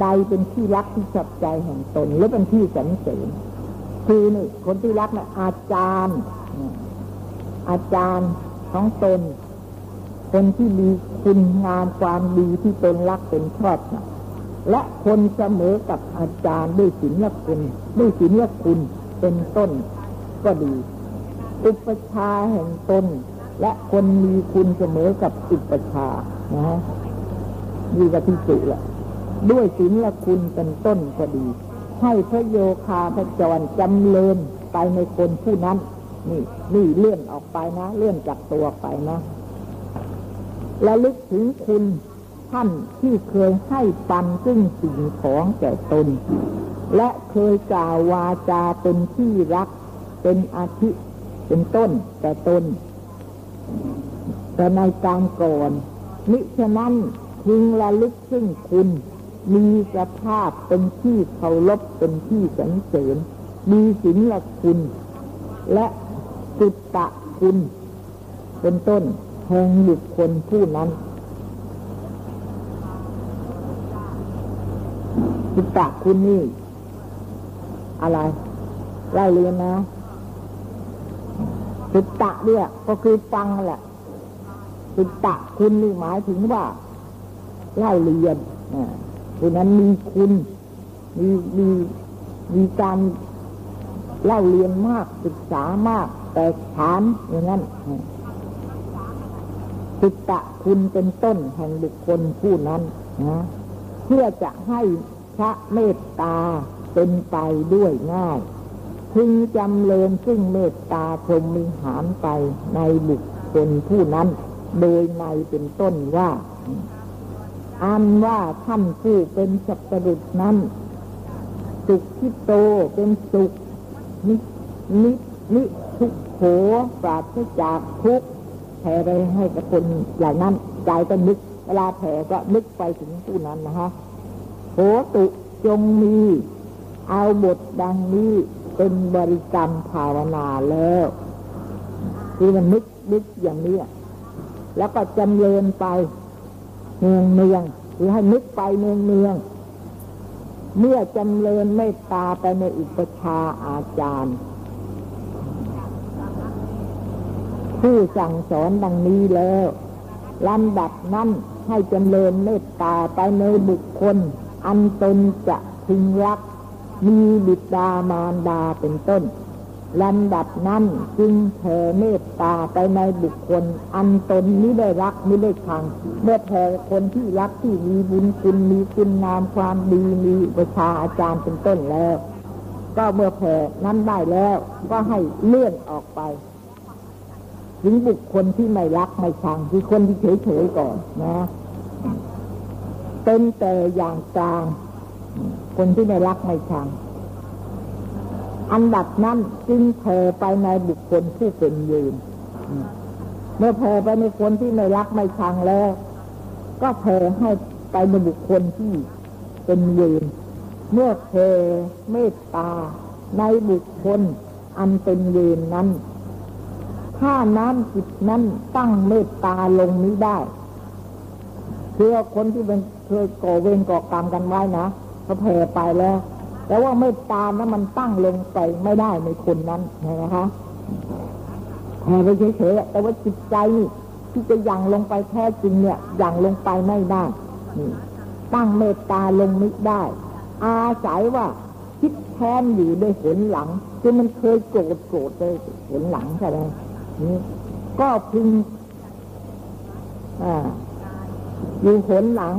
ใดเป็นที่รักที่ชอบใจแห่งตนหรือเป็นที่สรรเสริญ คือนี่คนที่รักเนี่ยอาจารย์ อาจารย์ของตนคนที่มีคุณงามความดีที่ตนรักเป็นชอบนะและคนเสมอกับอาจารย์ด้วยศีลคุณด้วยศีลคุณเป็นต้นก็ดี อุปชาแห่งตนและคนมีคุณเสมอกับอุปชานะดีกับที่สุแหละด้วยศีลคุณเป็นต้นก็ดี ให้พระโยคาพระจรจำเริญไปในคนผู้นั้น นี่นี่เลื่อนออกไปนะ เลื่อนจากตัวไปนะและลึกถึงคุณท่านที่เคยให้ปันซึ่งสิ่งของแก่ตน และเคยกล่าววาจาเป็นที่รัก เป็นอาทิเป็นต้นแต่ตน แต่ในการก่อนนิฉะนั้นพึงระลึกซึ่งคุณ มีสภาพเป็นที่เคารพเป็นที่สรรเสริญ มีศีลคุณ และสุตตะคุณ เป็นต้นแห่งบุคคลผู้นั้นสุตตะคุณนี่ อะไรไล่เรียนนะสุตตะเนี่ย ก็คือฟังแหละสุตตะคุณนี่หมายถึงว่าเล่เรียนอ่า ผู้นั้นมีคุณมีมีมีการเล่าเรียนมากศึกษามาก แต่ฐานอย่างนั้นสุตตะคุณเป็นต้นแห่งบุคคลผู้นั้นนะเพื่อจะให้พระเมตตาเป็นไปด้วยง่ายพึงจำเริญซึ่งเมตตาพรหมิหารไปในบุคคลผู้นั้น โดยในเป็นต้นว่า อันว่าท่านผู้เป็นสัพรุษนั้นสุขที่โตเป็นสุขนินินิทุกโขปราศจากทุกแผ่ไปให้กับคนอย่างนั้นใจก็นึก เวลาแผ่ก็นึกไปถึงผู้นั้นนะฮะโหตุจงมี เอาบทดังนี้เป็นบริกรรมภาวนาแล้วคือมันนึกนึกอย่างนี้แล้วก็จำเริญไป เนืองเนืองคือให้นึกไปเนืองเนืองเมื่อจำเริญเมตตาไปในอุปชาอาจารย์ ผู้สั่งสอนดังนี้แล้วลำดับนั้นให้จำเริญเมตตาไปในบุคคล อันตนจะพึงรัก มีบิดามารดาเป็นต้น ลำดับนั้นจึงแผ่เมตตาไปในบุคคล อันตนนี้ได้รักไม่ได้ชัง เมื่อแผ่คนที่รักที่มีบุญคุณมีคุณงามความดีมีประชาอาจารย์เป็นต้นแล้ว ก็เมื่อแผ่นั้นได้แล้ว ก็ให้เลื่อนออกไปถึงบุคคลที่ไม่รักไม่ชังคือคนที่เฉยๆก่อนนะเป็นแต่อย่างกลาง คนที่ไม่รักไม่ชัง อันดับนั้นจึงแผ่ไปในบุคคลผู้เป็นยืน เมื่อแผ่ไปในคนที่ไม่รักไม่ชังแล้ว ก็แผ่ให้ไปในบุคคลที่เป็นยืน เมื่อแผ่เมตตาในบุคคลอันเป็นยืนนั้น ถ้าน้ำจิตนั้นตั้งเมตตาลงนี้ได้เพื่อคนที่เป็นเคยก่อเวรก่อกรรมกันไว้นะเขาแผ่ไปแล้ว แต่ว่าเมตตานะมันตั้งลงไปไม่ได้ในคนนั้นนะคะแผ่ไปเฉยๆแต่ว่าจิตใจนี่ที่จะยังลงไปแท้จริงเนี่ยยังลงไปไม่ได้ตั้งเมตตาลงไม่ได้ อาศัยว่าคิดแทนอยู่ด้วยผลหลัง คือมันเคยโกรธโกรธเลยผลหลังใช่ไหมนี่ก็พึง อ่า อยู่ผลหลัง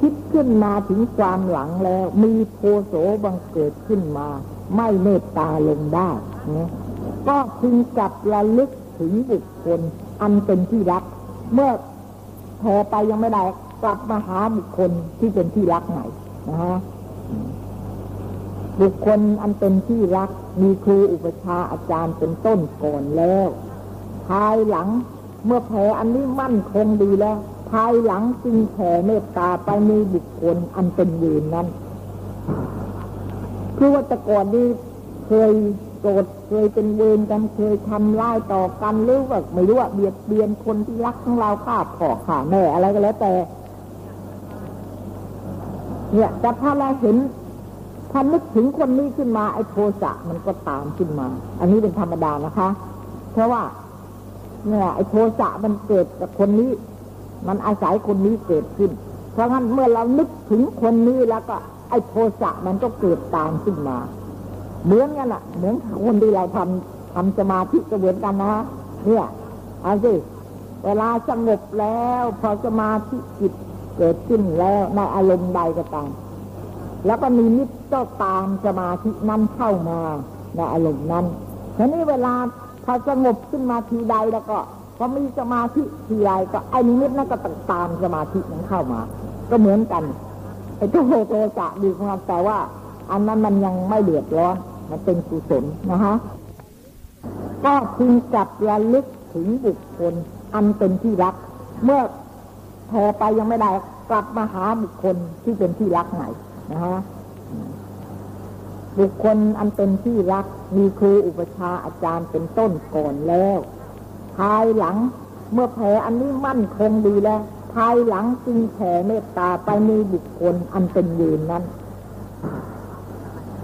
คิดขึ้นมาถึงความหลังแล้ว มีโพโสบังเกิดขึ้นมา ไม่เมตตาลงได้นะก็พึงกลับระลึกถึงบุคคล อันเป็นที่รัก เมื่อแผ่ไปยังไม่ได้ กลับมาหาบุคคลที่เป็นที่รักใหม่นะฮะบุคคลอันเป็นที่รัก มีครูอุปชาอาจารย์เป็นต้นก่อนแล้ว ภายหลังเมื่อแผ่อันนี้มั่นคงดีแล้ว ภายหลังจึงแผ่เมตตาไปในบุคคลอันเป็นยืนนั้น คือว่าแต่ก่อนนี้เคยโกรธเคยเป็นเวรกันเคยทำร้ายต่อกันหรือว่าไม่รู้ว่าเบียดเบียนคนที่รักของเราข้าพ่อข้าแม่อะไรก็แล้วแต่ เนี่ยแต่ถ้าเราเห็นถ้านึกถึงคนนี้ขึ้นมาไอ้โทสะมันก็ตามขึ้นมา อันนี้เป็นธรรมดานะคะ เพราะว่า เนี่ยไอ้โทสะมันเกิดกับคนนี้ มันอาศัยคนนี้เกิดขึ้น เพราะงั้นเมื่อเรานึกถึงคนนี้แล้วก็ ไอ้โทสะมันก็เกิดตามขึ้นมา เหมือนกันอะเหมือนคนที่เราทำทำสมาธิก็เหมือนกันนะเนี่ยเอาสิเวลาสงบแล้ว พอสมาธิจิตเกิดขึ้นแล้วในอารมณ์ใดก็ตามแล้วก็มีนิจก็ตามสมาธินั้นเข้ามาในอารมณ์นั้นทีนี้เวลาพอสงบขึ้นมาทีใดแล้วก็ พอมีสมาธิทีไรก็ไอ้นิมิตนั้นก็ตามสมาธินั้นเข้ามา ก็เหมือนกันไอ้ตัวโทสะดีงเราแต่ว่า อันนั้นมันยังไม่เดือดร้อนมันเป็นกุศลนะฮะก็พึงจับระลึกถึงบุคคล อันเป็นที่รัก เมื่อแผ่ไปยังไม่ได้กลับมาหาบุคคลที่เป็นที่รักใหม่นะฮะบุคคลอันเป็นที่รักมีครูอุปชาอาจารย์เป็นต้นก่อนแล้ว ภายหลังเมื่อแผ่อันนี้มั่นคงดีแล้ว ภายหลังจึงแผ่เมตตาไปมีบุคคลอันเป็นยืนนั้น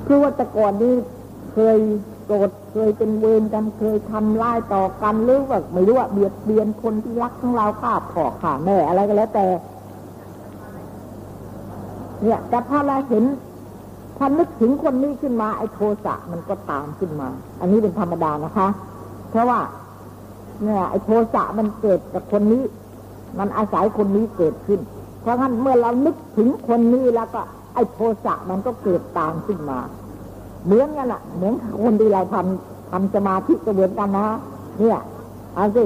คือว่าแต่ก่อนนี้เคยโกรธเคยเป็นเวรกันเคยทำร้ายต่อกันหรือว่าไม่รู้ว่าเบียดเบียนคนที่รักของเราฆ่าพ่อฆ่าแม่อะไรก็แล้วแต่ เนี่ยแต่ถ้าเราเห็นถ้านึกถึงคนนี้ขึ้นมาไอ้โทสะมันก็ตามขึ้นมา อันนี้เป็นธรรมดานะคะ เพราะว่า เนี่ยไอ้โทสะมันเกิดกับคนนี้ มันอาศัยคนนี้เกิดขึ้น เพราะงั้นเมื่อเรานึกถึงคนนี้แล้วก็ ไอ้โทสะมันก็เกิดตามขึ้นมา เหมือนกันอะเหมือนคนที่เราทำทำสมาธิก็เหมือนกันนะ เนี่ยเอาสิ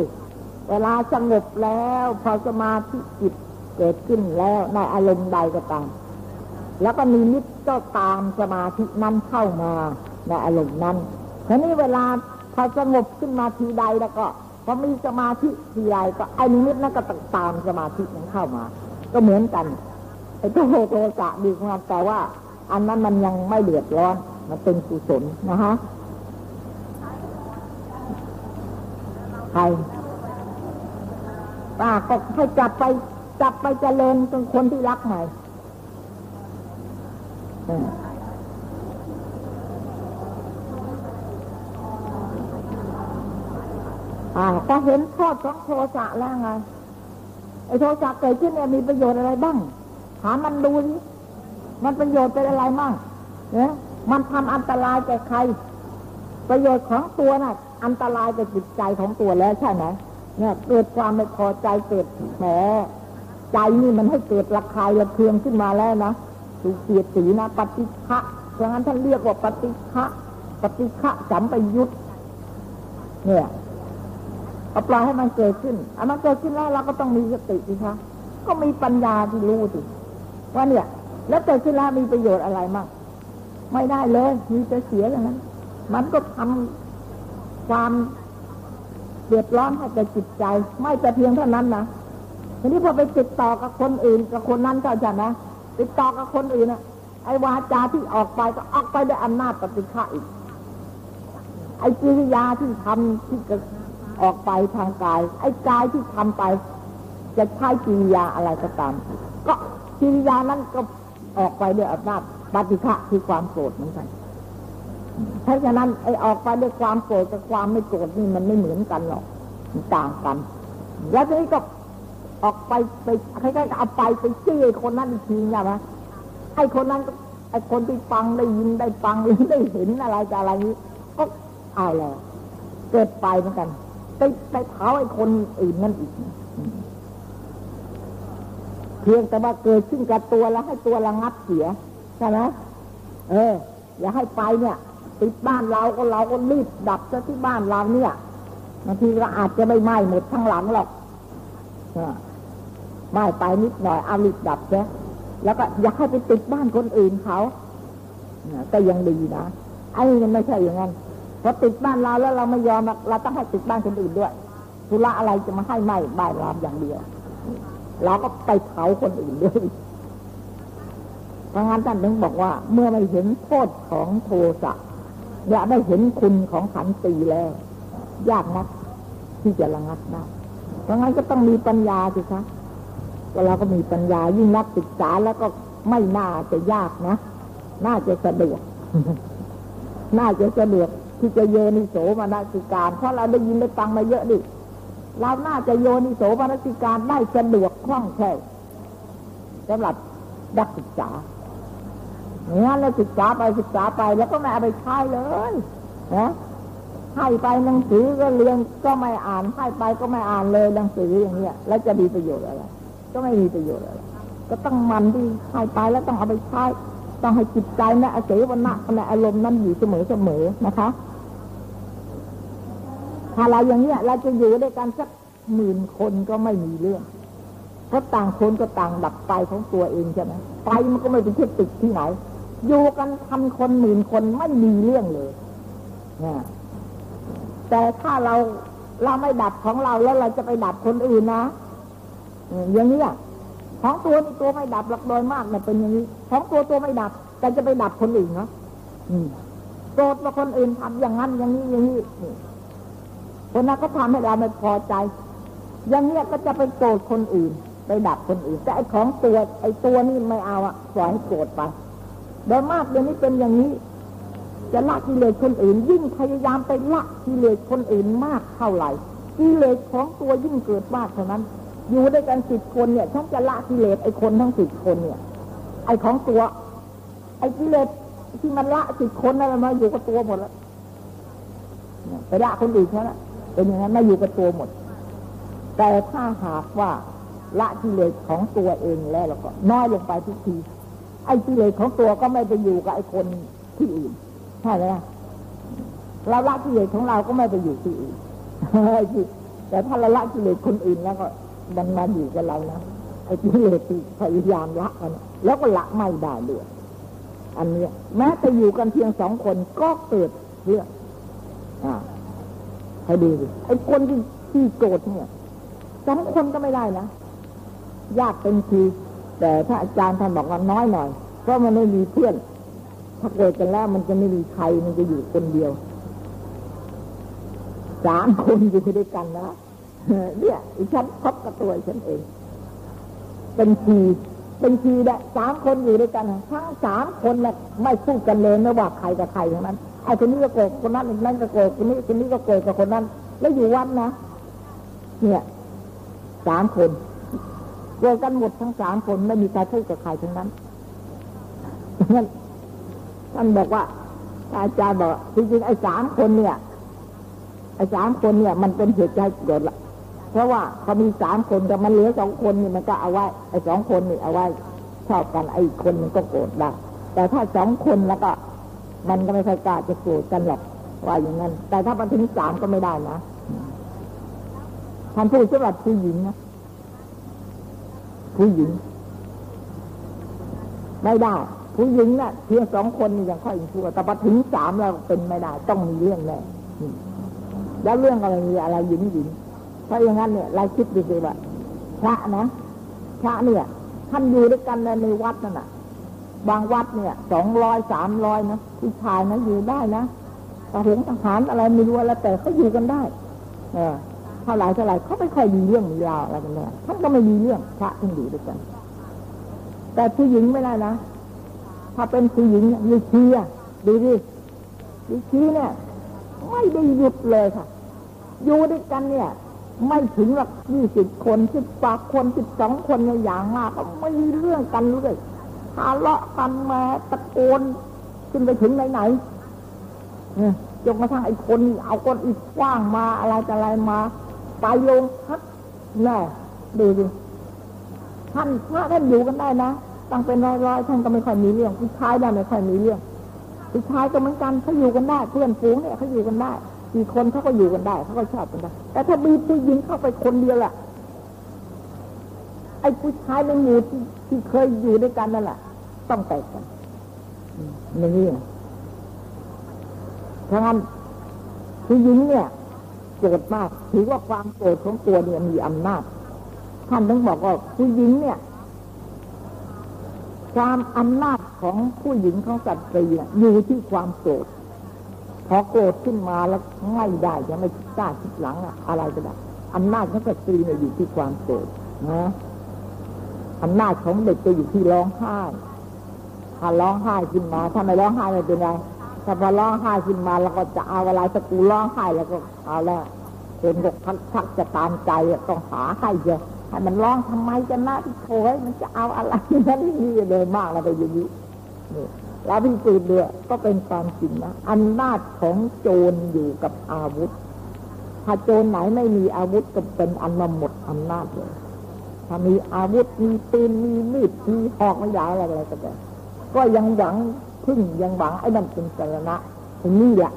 เวลาสงบแล้วพอสมาธิจิตเกิดขึ้นแล้วในอารมณ์ใดก็ตามแล้วก็มีนิดก็ตามสมาธินั้นเข้ามาในอารมณ์นั้นทีนี้เวลาพอสงบขึ้นมาทีใดแล้วก็ อมีสมาธิทีไรก็ไอ้นิดนั้นก็ตามสมาธินั้นเข้ามา ก็เหมือนกันไอ้ตัวโทสะดีงเราแต่ว่า อันนั้นมันยังไม่เดือดร้อน มันเป็นกุศลนะฮะใครป้าก็ให้จับไปจับไปเจริญเป็นคนที่รักใหม่ อ่าก็เห็นโทษของโทสะแล้วไงไอ้โทสะเกิดขึ้นเนี่ยมีประโยชน์อะไรบ้าง ถามมันดูสิมันประโยชน์เป็นอะไรบ้างเนี่ยมันทำอันตรายแก่ใคร ประโยชน์ของตัวน่ะ อันตรายแก่จิตใจของตัวแล้วใช่ไหมเนี่ยเกิดความไม่พอใจเกิดแหมใจนี่มันให้เกิดระคายระเคืองขึ้นมาแล้วนะถูกเสียดสีนะปฏิฆะเพราะงั้นท่านเรียกว่าปฏิฆะปฏิฆะจำไปยุทธเนี่ย เอาปล่อยให้มันเกิดขึ้นอันมันเกิดขึ้นแล้วเราก็ต้องมีสติสิคะก็มีปัญญาที่รู้สิว่าเนี่ย แล้วเกิดขึ้นแล้วมีประโยชน์อะไรมั่งไม่ได้เลย มีแต่เสียอย่างนั้น มันก็ทำความเดือดร้อนให้แก่จิตใจ ไม่แต่เพียงเท่านั้นนะทีนี้พอไปติดต่อกับคนอื่นกับคนนั้นก็จะนะติดต่อกับคนอื่นนะไอ้วาจาที่ออกไปก็ออกไปด้วยอำนาจปฏิฆะอีกไอ้กิริยาที่ทำที่จะ ออกไปทางกาย ไอ้กายที่ทำไป จะใช้กิริยาอะไรก็ตาม ก็กิริยานั้นก็ออกไปด้วยอำนาจปฏิฆะคือความโกรธเหมือนกันเพราะฉะนั้นไอ้ออกไปด้วยความโกรธกับความไม่โกรธนี่มันไม่เหมือนกันหรอกมันต่างกัน แล้วทีนี้ก็ออกไปไปใครๆก็เอาไปไปชี้ไอ้คนนั้นอีกทีใช่ไหมไอ้คนนั้นไอ้คนที่ฟังได้ยินได้ฟังหรือได้เห็นอะไรจะอะไรนี้ก็เอาแล้วเกิดไปเหมือนกัน ไปไปเผาไอ้คนอื่นนั่นอีก เพียงแต่ว่าเกิดขึ้นกับตัวแล้วให้ตัวระงับเสียใช่ไหมเออ อย่าให้ไปเนี่ยติดบ้านเราก็เราก็รีบดับซะที่บ้านเราเนี่ยบางทีก็อาจจะไม่ไหม้หมดทั้งหลังหรอกไหม้ไปนิดหน่อยเอารีบดับซะแล้วก็อย่าให้ไปติดบ้านคนอื่นเขาก็ยังดีนะไอ้นี่ไม่ใช่อย่างนั้น พอติดบ้านเราแล้วเราไม่ยอมเราต้องให้ติดบ้านคนอื่นด้วยธุระอะไรจะมาให้ไม้บ้านเราอย่างเดียวเราก็ไปเผาคนอื่นด้วยพราะงั้นท่านถึงบอกว่า เมื่อไม่เห็นโทษของโทสะอย่าได้เห็นคุณของขันตีแล้ว ยากนักที่จะระงับได้เพราะงั้นก็ต้องมีปัญญาสิคะก็เราก็มีปัญญายิ่งนักศึกษาแล้วก็ไม่น่าจะยากนะ น่าจะสะดวก น่าจะสะดวก ที่จะโยนิโสมนสิการ เพราะเราได้ยินได้ฟังมาเยอะดิเราน่าจะโยนิโสมนสิการได้สะดวกคล่องแคล่วสำหรับนักศึกษาเนี่ยเราศึกษาไปศึกษาไปแล้วก็ไม่เอาไปใช้เลยนะให้ไปหนังสือก็เรียนก็ไม่อ่านให้ไปก็ไม่อ่านเลยหนังสืออย่างเนี้ย แล้วจะมีประโยชน์อะไรก็ไม่มีประโยชน์อะไรก็ต้องมันที่ให้ไปแล้วต้องเอาไปใช้ ต้องให้จิตใจนะอาศัยวันณะในอารมณ์นั้นอยู่เสมอเสมอนะคะ ถ้าเราอย่างเนี้ยเราจะอยู่ด้วยกันสักหมื่นคนก็ไม่มีเรื่องเพราะต่างคนก็ต่างดับไฟของตัวเองใช่ไหมไฟมันก็ไม่เป็นที่ติดที่ไหน อยู่กันพันคนหมื่นคนไม่มีเรื่องเลยนี่ยแต่ถ้าเราเราไม่ดับของเราแล้วเราจะไปดับคนอื่นนะอย่างนี้ ของตัวนี่ตัวไม่ดับหลักโดยมากเนี่ยเป็นอย่างนี้ ของตัวตัวไม่ดับ แต่จะไปดับคนอื่นเนาะโกรธมาคนอื่นทำอย่างนั้นอย่างนี้อย่างนี้คนนั้นก็ทำให้เราไม่พอใจ อย่างนี้ก็จะไปโกรธคนอื่น ไปดับคนอื่น แต่ไอ้ของตัวไอ้ตัวนี่ไม่เอาอะปล่อยให้โกรธไปโดยมากเดี๋ยวนี้เป็นอย่างนี้ จะละกิเลสคนอื่น ยิ่งพยายามไปละกิเลสคนอื่นมากเท่าไหร่กิเลสของตัวยิ่งเกิดมากเท่านั้น อยู่ด้วยกันสิบคนเนี่ยฉันจะละกิเลสไอ้คนทั้งสิบคนเนี่ย ไอ้ของตัว ไอ้กิเลสที่มันละสิบคนนั่นมาอยู่กับตัวหมดแล้วไปละคนอื่นแค่นั้นเป็นอย่างนั้นไม่อยู่กับตัวหมด แต่ถ้าหากว่าละกิเลสของตัวเองแล้วก็ น้อยลงไปทุกที ไอ้กิเลสของตัวก็ไม่ไปอยู่กับไอ้คนที่อื่นใช่ไหมเราละกิเลสของเราก็ไม่ไปอยู่ที่อื่นแต่ถ้าเราละกิเลสคนอื่นแล้วก็ มันมาอยู่กับเรานะไอ้กิเลสที่พยายามละมันแล้วก็ละไม่ได้ด้วยอันนี้แม้จะอยู่กันเพียงสองคนก็เกิดเรื่องอ่าให้ดูดิไอ้คนที่ที่โกรธเนี่ยสองคนก็ไม่ได้นะยากเป็นทีแต่ถ้าอาจารย์ท่านบอกว่าน้อยหน่อยเพราะมันไม่มีเพื่อน ถ้าเกิดกันแล้วมันจะไม่มีใครมันจะอยู่คนเดียวสามคนอยู่ด้วยกันนะ เนี่ยฉันคบกับตัวฉันเอง เป็นทีเป็นทีแหละสามคนอยู่ด้วยกันทั้งสามคนแหละไม่พูดกันเลยไม่ว่าใครกับใครทั้งนั้นไอ้คนนี้ก็โกรธคนนั้นอีกนั่นก็โกรธคนนี้คนนี้ก็โกรธกับคนนั้น แล้วอยู่วัดนะเนี่ยสามคนโกรธกันหมดทั้งสามคนไม่มีใครพูดกับใครทั้งนั้นนั้นท่านบอกว่าอาจารย์บอกจริงๆไอ้สามคนเนี่ยไอ้สามคนเนี่ย มันเป็นเหตุใจเกิดละ เพราะว่าเขามีสามคนแต่มันเหลือสองคนนี่มันก็เอาไว้ ไอ้สองคนนี่เอาไว้ชอบกันไอ้คนมันก็โกรธได้แต่ถ้าสองคนแล้วก็ มันก็ไม่ค่อยกล้าจะโกรธกันหรอกว่าอย่างนั้น แต่ถ้ามาถึงสามก็ไม่ได้นะท่านพูดสำหรับผู้หญิงนะผู้หญิง ไม่ได้ ผู้หญิงนะ่ะเพียงสองคนนี่ยังค่อยชั่วแต่พอถึงสามเราเป็นไม่ได้ ต้องมีเรื่องแน่แล้วเรื่องอะไรมีอะไรหญิงหญิง เพราะอย่างนั้นเนี่ยเราคิดดูสิว่าพระนะพระเนี่ย ท่านอยู่ด้วยกันในวัดนั่นน่ะ บางวัดเนี่ยสองร้อยสามร้อยนะผู้ชายนะอยู่ได้นะทหงทหารอะไรไม่รู้แล้วแต่เขาอยู่กันได้ เออเท่าไรเท่าไรเขาไม่ค่อยมีเรื่องมีราวอะไรกันเลยท่านก็ไม่มีเรื่องพระท่านอยู่ด้วยกัน แต่ผู้หญิงไม่ได้นะถ้าเป็นผู้หญิงยูชีอะดูดิยูชีเนี่ย ไม่ได้หยุดเลยค่ะ อยู่ด้วยกันเนี่ย ไม่ถึงหลักยี่สิบคนสิบปากคนสิบสองคนเนี่ยอย่างมากก็ไม่มีเรื่องกันเลยทะเลาะกันมาตะโกนขึ้นไปถึงไหนไหนจนกระทั่งไอ้คนเอาก้อนอิฐกว้างมาอะไรแต่อะไรมา ไปลงพักแน่ดูดิท่านพระท่านอยู่กันได้นะตั้งเป็นร้อยๆท่านก็ไม่ค่อยมีเรื่องผู้ชายได้ไม่ค่อยมีเรื่องผู้ชายก็เหมือนกันเขาอยู่กันได้ เพื่อนฝูงเนี่ยเขาอยู่กันได้ กี่คนเขาก็อยู่กันได้เขาก็ชอบกันได้แต่ถ้ามีผู้หญิงเข้าไปคนเดียวแหละไอ้ผู้ชายในหมู่ที่ที่เคยอยู่ด้วยกันนั่นแหละต้องแตกกันนี่นะทั้งนั้นผู้หญิงเนี่ยโกรธมาก ถือว่าความโกรธของตัวเนี่ยมีอำนาจ ท่านต้องบอกว่าผู้หญิงเนี่ยความอำนาจของผู้หญิงของสัตว์รีอยู่ที่ความโกรธ พอโกรธขึ้นมาแล้วง่ายได้จะไม่กล้าคิดหลังอะอะไรก็ได้อำนาจของสตรีเนี่ยอยู่ที่ความโกรธนะอำนาจของเด็กจะอยู่ที่ร้องไห้ถ้าร้องไห้ขึ้นมา ถ้าไม่ร้องไห้ไม่เป็นไรถ้าพอร้องไห้ขึ้นมาเราก็จะเอาอะไรสกูร้องไห้แล้วก็เอาแล้วเป็นกทักชักจะตามใจต้องหาให้เยอะให้มันร้องทำไมกันนะที่โถยมันจะเอาอะไรนั่นนี่เลยมากแล้วไปอย่างนี้ แล้วพี่สูจน์เดือก็เป็นความจริงนะอำนาจของโจรอยู่กับอาวุธ ถ้าโจรไหนไม่มีอาวุธก็เป็นอันมาหมดอำนาจเลยถ้ามีอาวุธมีปืนมีมีดมีหอกม่ยาอะไรอะไรก็ได้ก็ยังหวังพึ่งยังหวังไอ้นั่นเป็นสารณะถึงนี่แหละ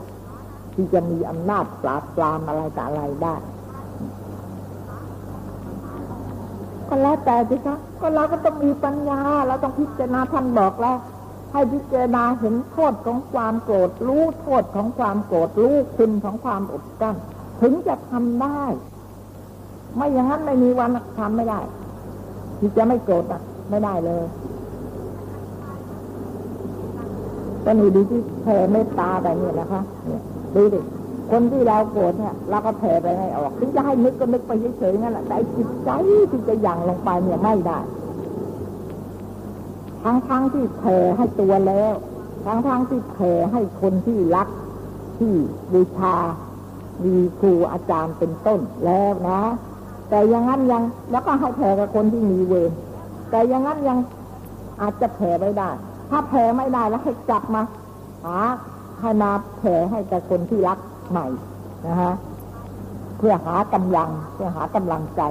ที่จะมีอำนาจปราบปรามอะไรต่ออะไรได้ ก็แล้วแต่สิคะก็เราก็ต้องมีปัญญาเราต้องพิจารณาท่านบอกแล้ว ให้พิจารณาเห็นโทษของความโกรธรู้โทษของความโกรธรู้คุณของความอดกั้นถึงจะทำได้ ไม่อย่างนั้นไม่มีวันทำไม่ได้ ที่จะไม่โกรธอะ ไม่ได้เลยก็นี่ดูที่แผ่เมตตาไปเนี่ยนะคะเนี่ยดูดิคนที่เราโกรธเนี่ยเราก็แผ่ไปให้ออกถึงจะให้นึกก็นึกไปเฉยๆนั่นแหละแต่จิตใจที่จะยั่งลงไปเนี่ยไม่ได้ ทั้งทั้งที่แผ่ให้ตัวแล้ว ทั้งทั้งที่แผ่ให้คนที่รักที่บูชา มีครูอาจารย์เป็นต้นแล้วนะ แต่ยังงั้นยังแล้วก็ให้แผ่กับคนที่มีเวรแต่ยังงั้นยังอาจจะแผ่ไม่ได้ ถ้าแผ่ไม่ได้แล้วให้กลับมาหาให้มาแผ่ให้กับคนที่รักใหม่นะฮะเพื่อหากำลังเพื่อหากำลังใจ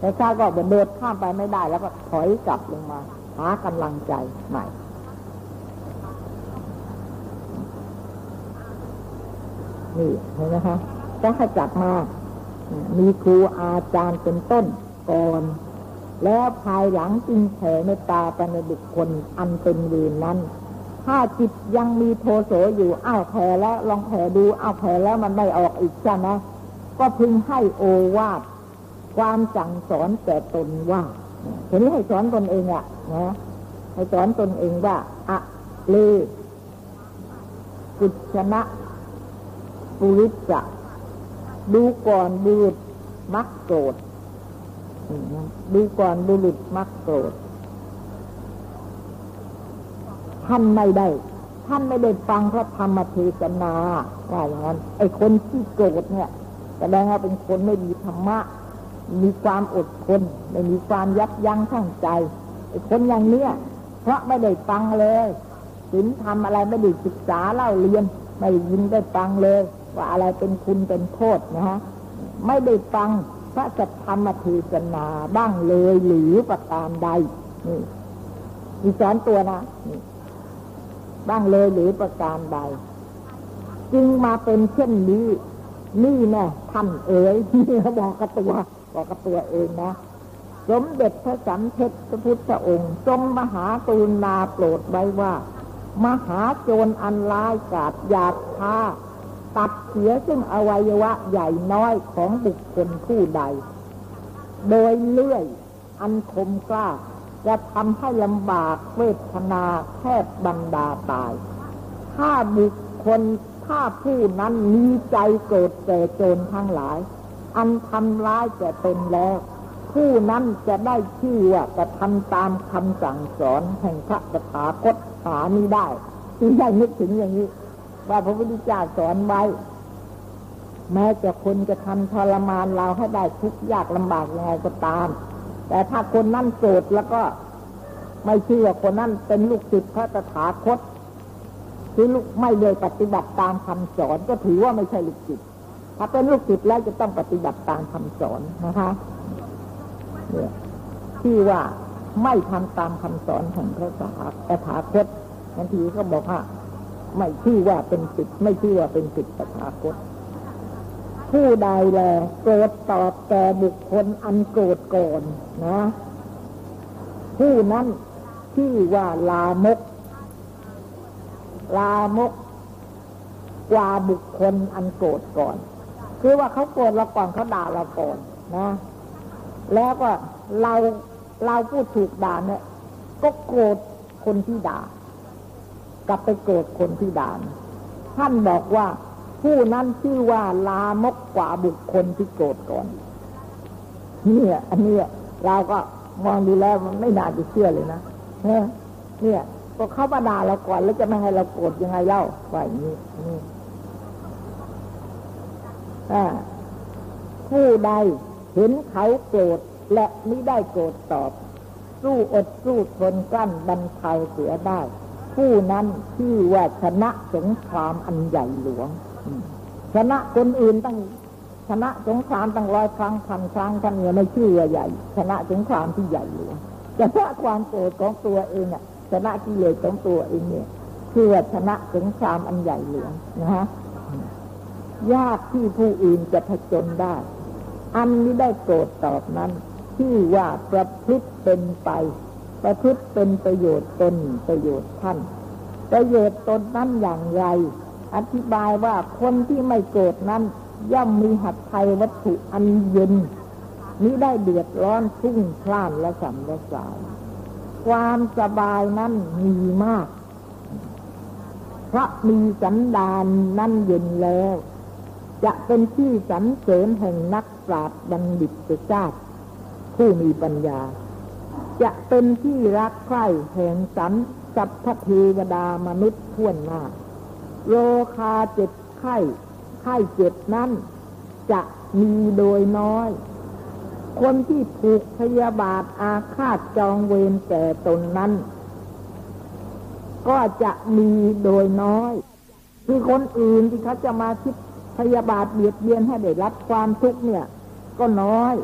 แต่ถ้าก็เดินข้ามไปไม่ได้แล้วก็ถอยกลับลงมา หากำลังใจใหม่ นี่เห็นไหมคะต้องให้กลับมา มีครูอาจารย์เป็นต้นก่อน แล้วภายหลังจึงแผ่เมตตาไปในบุคคลอันเป็นเวรนั้น ถ้าจิตยังมีโทโสอยู่อ้าวแผ่แล้วลองแผ่ดูอ้าวแผ่แล้วมันไม่ออกอีกใช่ไหมก็พึงให้โอวาทความสั่งสอนแก่ตนว่า ทีนี้ให้สอนตนเองอะนะให้สอนตนเองว่าอะเลกุชนะ ปุริจะดูก่อนบูดมักโกรธดูก่อนบุรุษมักโกรธท่านไม่ได้ ท่านไม่ได้ฟังพระธรรมเทศนาว่าอย่างนั้นไอ้คนที่โกรธเนี่ยแสดงว่าเป็นคนไม่มีธรรมะ มีความอดทนไม่มีความยับยั้งทั้งใจคนอย่างเนี้ยเพราะไม่ได้ฟังเลยศีลทำอะไรไม่ได้ศึกษาเล่าเรียน ไม่ยินได้ฟังเลย ว่าอะไรเป็นคุณเป็นโทษนะฮะไม่ได้ฟังพระจะทำมาเทศนาบ้างเลยหรือประการใดนี่มีสอนตัวนะนบ้างเลยหรือประการใด จึงมาเป็นเช่นนี้ นี่แน่ท่านเอ๋ยนี่เขาบอกกับตัว บอกกับตัวเองนะสมเด็จพระสัมเพชพระพุทธองค์ทรงมหากรุณาโปรดไว้ว่า มหาโจรอันร้ายกาจหยาบช้าตัดเสียซึ่งอวัยวะใหญ่น้อยของบุคคลผู้ใด โดยเลื่อยอันคมกล้า จะทำให้ลำบากเวทนาแทบบรรดาตาย ถ้าบุคคลถ้าผู้นั้นมีใจโกรธแก่โจรทั้งหลาย อันทำร้ายแก่ตนแล้ว ผู้นั้นจะได้ชื่อว่าจะทำตามคำสั่งสอนแห่งพระสถาคตหานี้ได้จึงได้นึกถึงอย่างนี้ ว่าพระพุทธเจ้าสอนไว้ แม้จะคนจะทำทรมานเราให้ได้ทุกยากลำบากยังไงก็ตาม แต่ถ้าคนนั่นโกรธแล้วก็ไม่เชื่อคนนั่นเป็นลูกศิษย์พระตถาคต คือลูกไม่เลยปฏิบัติตามคำสอนก็ถือว่าไม่ใช่ลูกศิษย์ ถ้าเป็นลูกศิษย์แล้วจะต้องปฏิบัติตามคำสอนนะคะเนี่ยที่ว่าไม่ทำตามคำสอนของพระตถาคตบางทีก็บอกว่าไม่ชื่อว่าเป็นสิทธิ์ไม่ชื่อว่าเป็นสิทธิประชาคต ผู้ใดแลโกรธตอบแก่บุคคลอันโกรธก่อนนะ ผู้นั้นชื่อว่าลามก ลามกกว่าบุคคลอันโกรธก่อน คือว่าเขาโกรธเราก่อนเขาด่าเราก่อนนะ แล้วก็เราเราพูดถูกด่าเนี่ย ก็โกรธคนที่ด่า กลับไปโกรธคนที่ด่านท่านบอกว่าผู้นั้นชื่อว่าลามกกว่าบุคคลที่โกรธก่อนเนี่ยอันนี้เราก็มองดูแล้วมันไม่น่าจะเชื่อเลยนะเนี่ยก็เข้ามาด่าเราก่อนแล้วจะไม่ให้เราโกรธยังไงเล่าว่าอย่างนี้ ผู้ใดเห็นเขาโกรธและไม่ได้โกรธตอบ สู้อดสู้ทนกลั้นบรรเทาเสียได้ ผู้นั้นที่ว่าชนะสงครามอันใหญ่หลวง ชนะคนอื่นตั้งชนะสงครามตั้งร้อยครั้งพันครั้งท่านเนี่ยไม่ชื่อว่าใหญ่ ชนะสงครามที่ใหญ่หลวงชนะความโกรธของตัวเองอะชนะกิเลสของตัวเองเนี่ย คือว่าชนะสงครามอันใหญ่หลวงนะฮะ ยากที่ผู้อื่นจะผจญได้ อันนี้ได้โกรธตอบนั้น ที่ว่าประพฤติเป็นไป ประพฤติเป็นประโยชน์ตนประโยชน์ท่าน ประโยชน์ตนนั้นอย่างไร อธิบายว่าคนที่ไม่โกรธนั้น ย่อมมีหัตไทยวัตถุอันเย็นนี้ได้เดือดร้อนพุ่งพล่านและสัมระสายความสบายนั้นมีมาก เพราะมีสันดานนั่นเย็นแล้ว จะเป็นที่สรรเสริญแห่งนักปราชญ์บัณฑิตเจ้าผู้มีปัญญา จะเป็นที่รักใคร่แห่งสันสัพพเทวดามนุษย์ท่วนหน้า โรคาเจ็บไข้ไข้เจ็บนั้นจะมีโดยน้อย คนที่ผูกพยาบาทอาฆาตจองเวรแก่ตนนั้น ก็จะมีโดยน้อย คือคนอื่นที่เขาจะมาคิด พยาบาทเบียดเบียนให้ได้รับความทุกข์เนี่ย ก็น้อย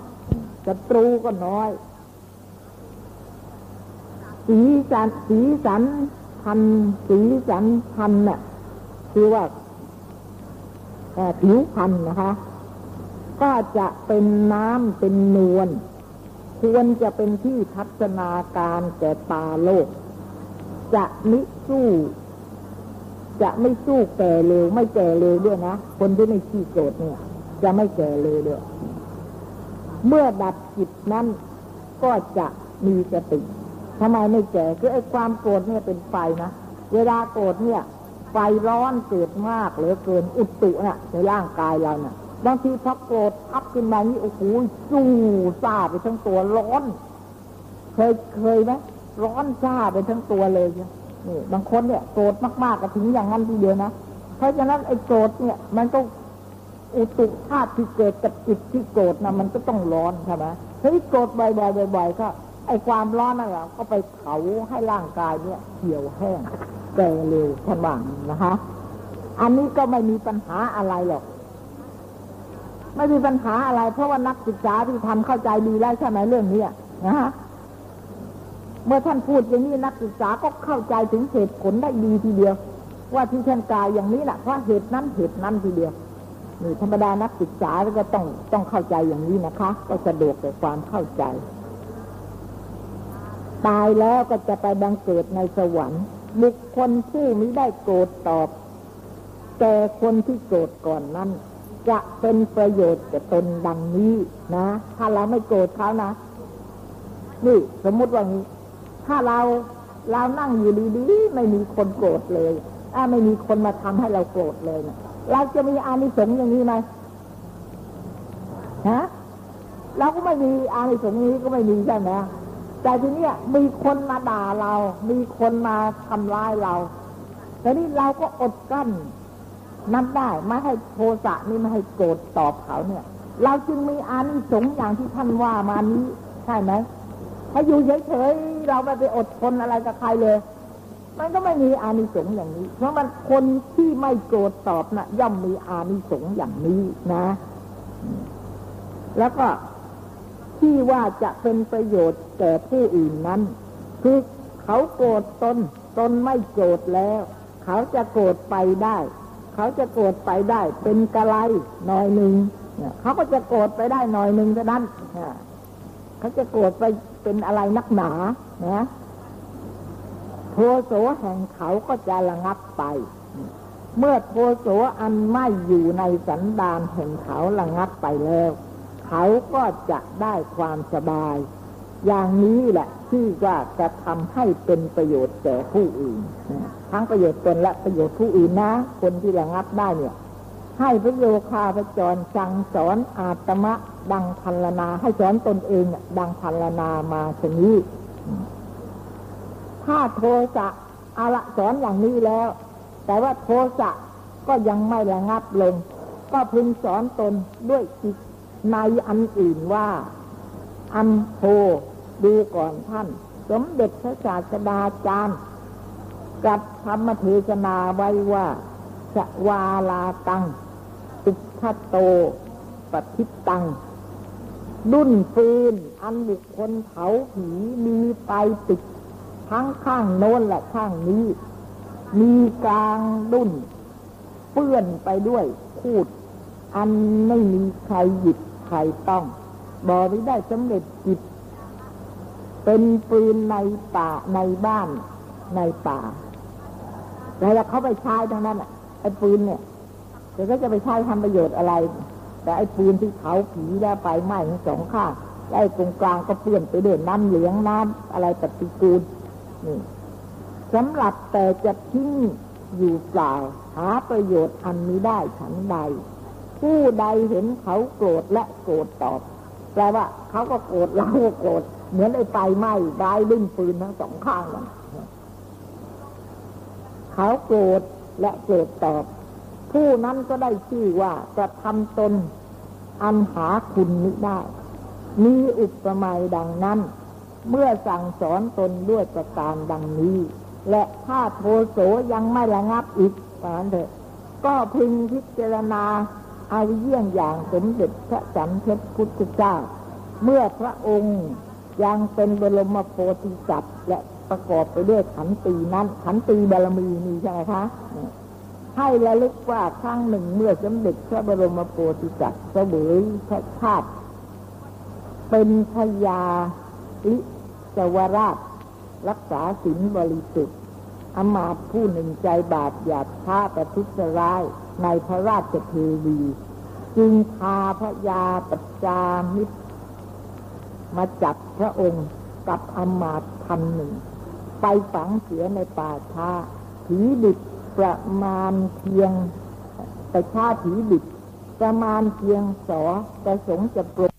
ศัตรูก็น้อย สีสันสีสันพันสีสันพันเนี่ยคือว่าผิวพันนะคะ ก็จะเป็นน้ำเป็นนวลควรจะเป็นที่ทัศนาการแก่ตาโลก จะมิสู้ จะไม่สู้แก่เร็ว ไม่แก่เร็วด้วยนะ คนที่ไม่ขี้โกรธเนี่ย จะไม่แก่เร็วด้วย เมื่อดับจิตนั้นก็จะมีสติทำไมไม่แก่คือไอ้ความโกรธเนี่ยเป็นไฟนะ เวลาโกรธเนี่ย ไฟร้อนเกิดมากเหลือเกินอุตุเนี่ยในร่างกายเราเนี่ยบางทีพอโกรธอัพขึ้นมานี่โอ้โหสู้ซาไปทั้งตัวร้อน เคยเคยไหมร้อนซาไปทั้งตัวเลย นี่บางคนเนี่ยโกรธมากๆก็ถึงอย่างนั้นทีเดียวนะ เพราะฉะนั้นไอ้โกรธเนี่ย มันก็อุตุธาตุที่เกิดกับจิตที่โกรธนะมันก็ต้องร้อนใช่ไหมเฮ้ยโกรธบ่อยๆบ่อยๆก็ไอ้ความร้อนนั่นแหละก็ไปเผาให้ร่างกายเนี่ยเหี่ยวแห้งแก่เร็วท่านว่างนะคะ อันนี้ก็ไม่มีปัญหาอะไรหรอก ไม่มีปัญหาอะไร เพราะว่านักศึกษาที่ทำเข้าใจดีแล้วใช่ไหมเรื่องนี้นะฮะ เมื่อท่านพูดอย่างนี้นักศึกษาก็เข้าใจถึงเหตุผลได้ดีทีเดียว ว่าที่ท่านกล่ายอย่างนี้แหละเพราะเหตุนั้นเหตุนั้นทีเดียวนี่ธรรมดานักศึกษาก็ต้องต้องเข้าใจอย่างนี้นะคะ ก็สะดวกแต่ความเข้าใจ ตายแล้วก็จะไปบังเกิดในสวรรค์บุคคลผู้นี้ได้โกรธตอบ แต่คนที่โกรธก่อนนั้น จะเป็นประโยชน์แก่ตนดังนี้นะ ถ้าเราไม่โกรธเขานะ นี่สมมุติว่างี้ ถ้าเราเรานั่งอยู่ดีๆไม่มีคนโกรธเลยถ้าไม่มีคนมาทำให้เราโกรธเลยนะเราจะมีอานิสงส์อย่างนี้ไหมฮะเราก็ไม่มีอานิสงส์นี้ก็ไม่มีใช่ไหมแต่ทีนี้มีคนมาด่าเรา มีคนมาทำร้ายเราแต่นี่เราก็อดกั้นนับได้ไม่ให้โทสะนี่ไม่ให้โกรธตอบเขาเนี่ย เราจึงมีอานิสงส์อย่างที่ท่านว่ามานี้ใช่ไหม ถ้าอยู่เฉยๆเราไม่ไปอดทนอะไรกับใครเลย มันก็ไม่มีอานิสงส์อย่างนี้ เพราะมันคนที่ไม่โกรธตอบนะ่ะ ย่อมมีอานิสงส์อย่างนี้นะ แล้วก็ที่ว่าจะเป็นประโยชน์แก่ผู้อื่นนั้น คือเขาโกรธตนตนไม่โกรธแล้ว เขาจะโกรธไปได้ เขาจะโกรธไปได้ เป็นกะไรหน่อยหนึ่งเขาก็จะโกรธไปได้หน่อยหนึ่งเท่านั้น เขาจะโกรธไปเป็นอะไรนักหนานะโทโสแห่งเขาก็จะระงับไป เมื่อโทโสอันไม่อยู่ในสันดานแห่งเขาระงับไปแล้ว เขาก็จะได้ความสบาย อย่างนี้แหละที่ว่าจะทำให้เป็นประโยชน์แก่ผู้อื่น ทั้งประโยชน์ตนและประโยชน์ผู้อื่นนะ คนที่ระงับได้เนี่ย ให้พระโยคาพระจรสั่งสอนอาตมะ ดังพันลนาให้สอนตนเองดังพันลนามาชนี้ถ้าโทสะอาละสอนอย่างนี้แล้ว แต่ว่าโทสะก็ยังไม่ระงับลง ก็พึงสอนตนด้วยอีกในอันอื่นว่า อัมโพดูก่อนท่าน สมเด็จพระศาสดาจารย์กับธรรมเทศนาไว้ว่าสวาลาตัง อุคโตปฏิตัง ดุนฟืน อันบุคคลเผาผีมีไฟติด ทั้งข้างโน้นและข้างนี้ มีกลางดุนเปื้อนไปด้วยพูด อันไม่มีใครหยิบใครต้องบอกไม่ได้สำเร็จจิต เป็นปืนในป่าในบ้านในป่าแต่แล้วเขาไปใช้ทั้งนั้นอะไอ้ปืนเนี่ยแต่ก็จะไปใช้ทำประโยชน์อะไร แต่ไอ้ปืนที่เขาผีแล้วไปไหม้ทั้งสองข้างไอ้ตรงกลางก็เปื้อนไปด้วยน้ำเหลืองน้ำอะไรปฏิกูลนี่สำหรับแต่จะทิ้งอยู่เปล่า หาประโยชน์อันนี้ได้ฉันใด ผู้ใดเห็นเขาโกรธและโกรธตอบ แปลว่าเขาก็โกรธเราก็โกรธ เหมือนไอ้ไฟไหม้ได้ลื่นปืนทั้งสองข้างเลยเขาโกรธและโกรธตอบ ผู้นั้นก็ได้ชื่อว่าจะทำตนอันหาคุณมิได้ มีอุปมาดังนั้น เมื่อสั่งสอนตนด้วยประการดังนี้ และถ้าโทโสยังไม่ระงับอีกตอนเถอะก็พึงพิจารณาเอาเยี่ยงอย่างสมเด็จพระสัมเพชรพุทธเจ้า เมื่อพระองค์ยังเป็นบรมโพธิสัตว์และประกอบไปด้วยขันตีนั้นขันตีบารมีมีใช่ไหมคะ ให้ระลึกว่าครั้งหนึ่งเมื่อสมเด็จพระบรมโพธิสัตว์เสวยพระชาติ เป็นพญาลิจวราช รักษาศีลบริสุทธิ์อมาตผู้หนึ่งใจบาปหยาบช้าประทุษร้ายในพระราชเทวี จึงพาพระยาปัจจามิตร มาจับพระองค์กับอมาตย์พันหนึ่ง ไปฝังเสียในป่าช้าผีดิบ ประมาณเพียงแต่ชาถีบิดประมาณเพียงสอประสงค์จะปลด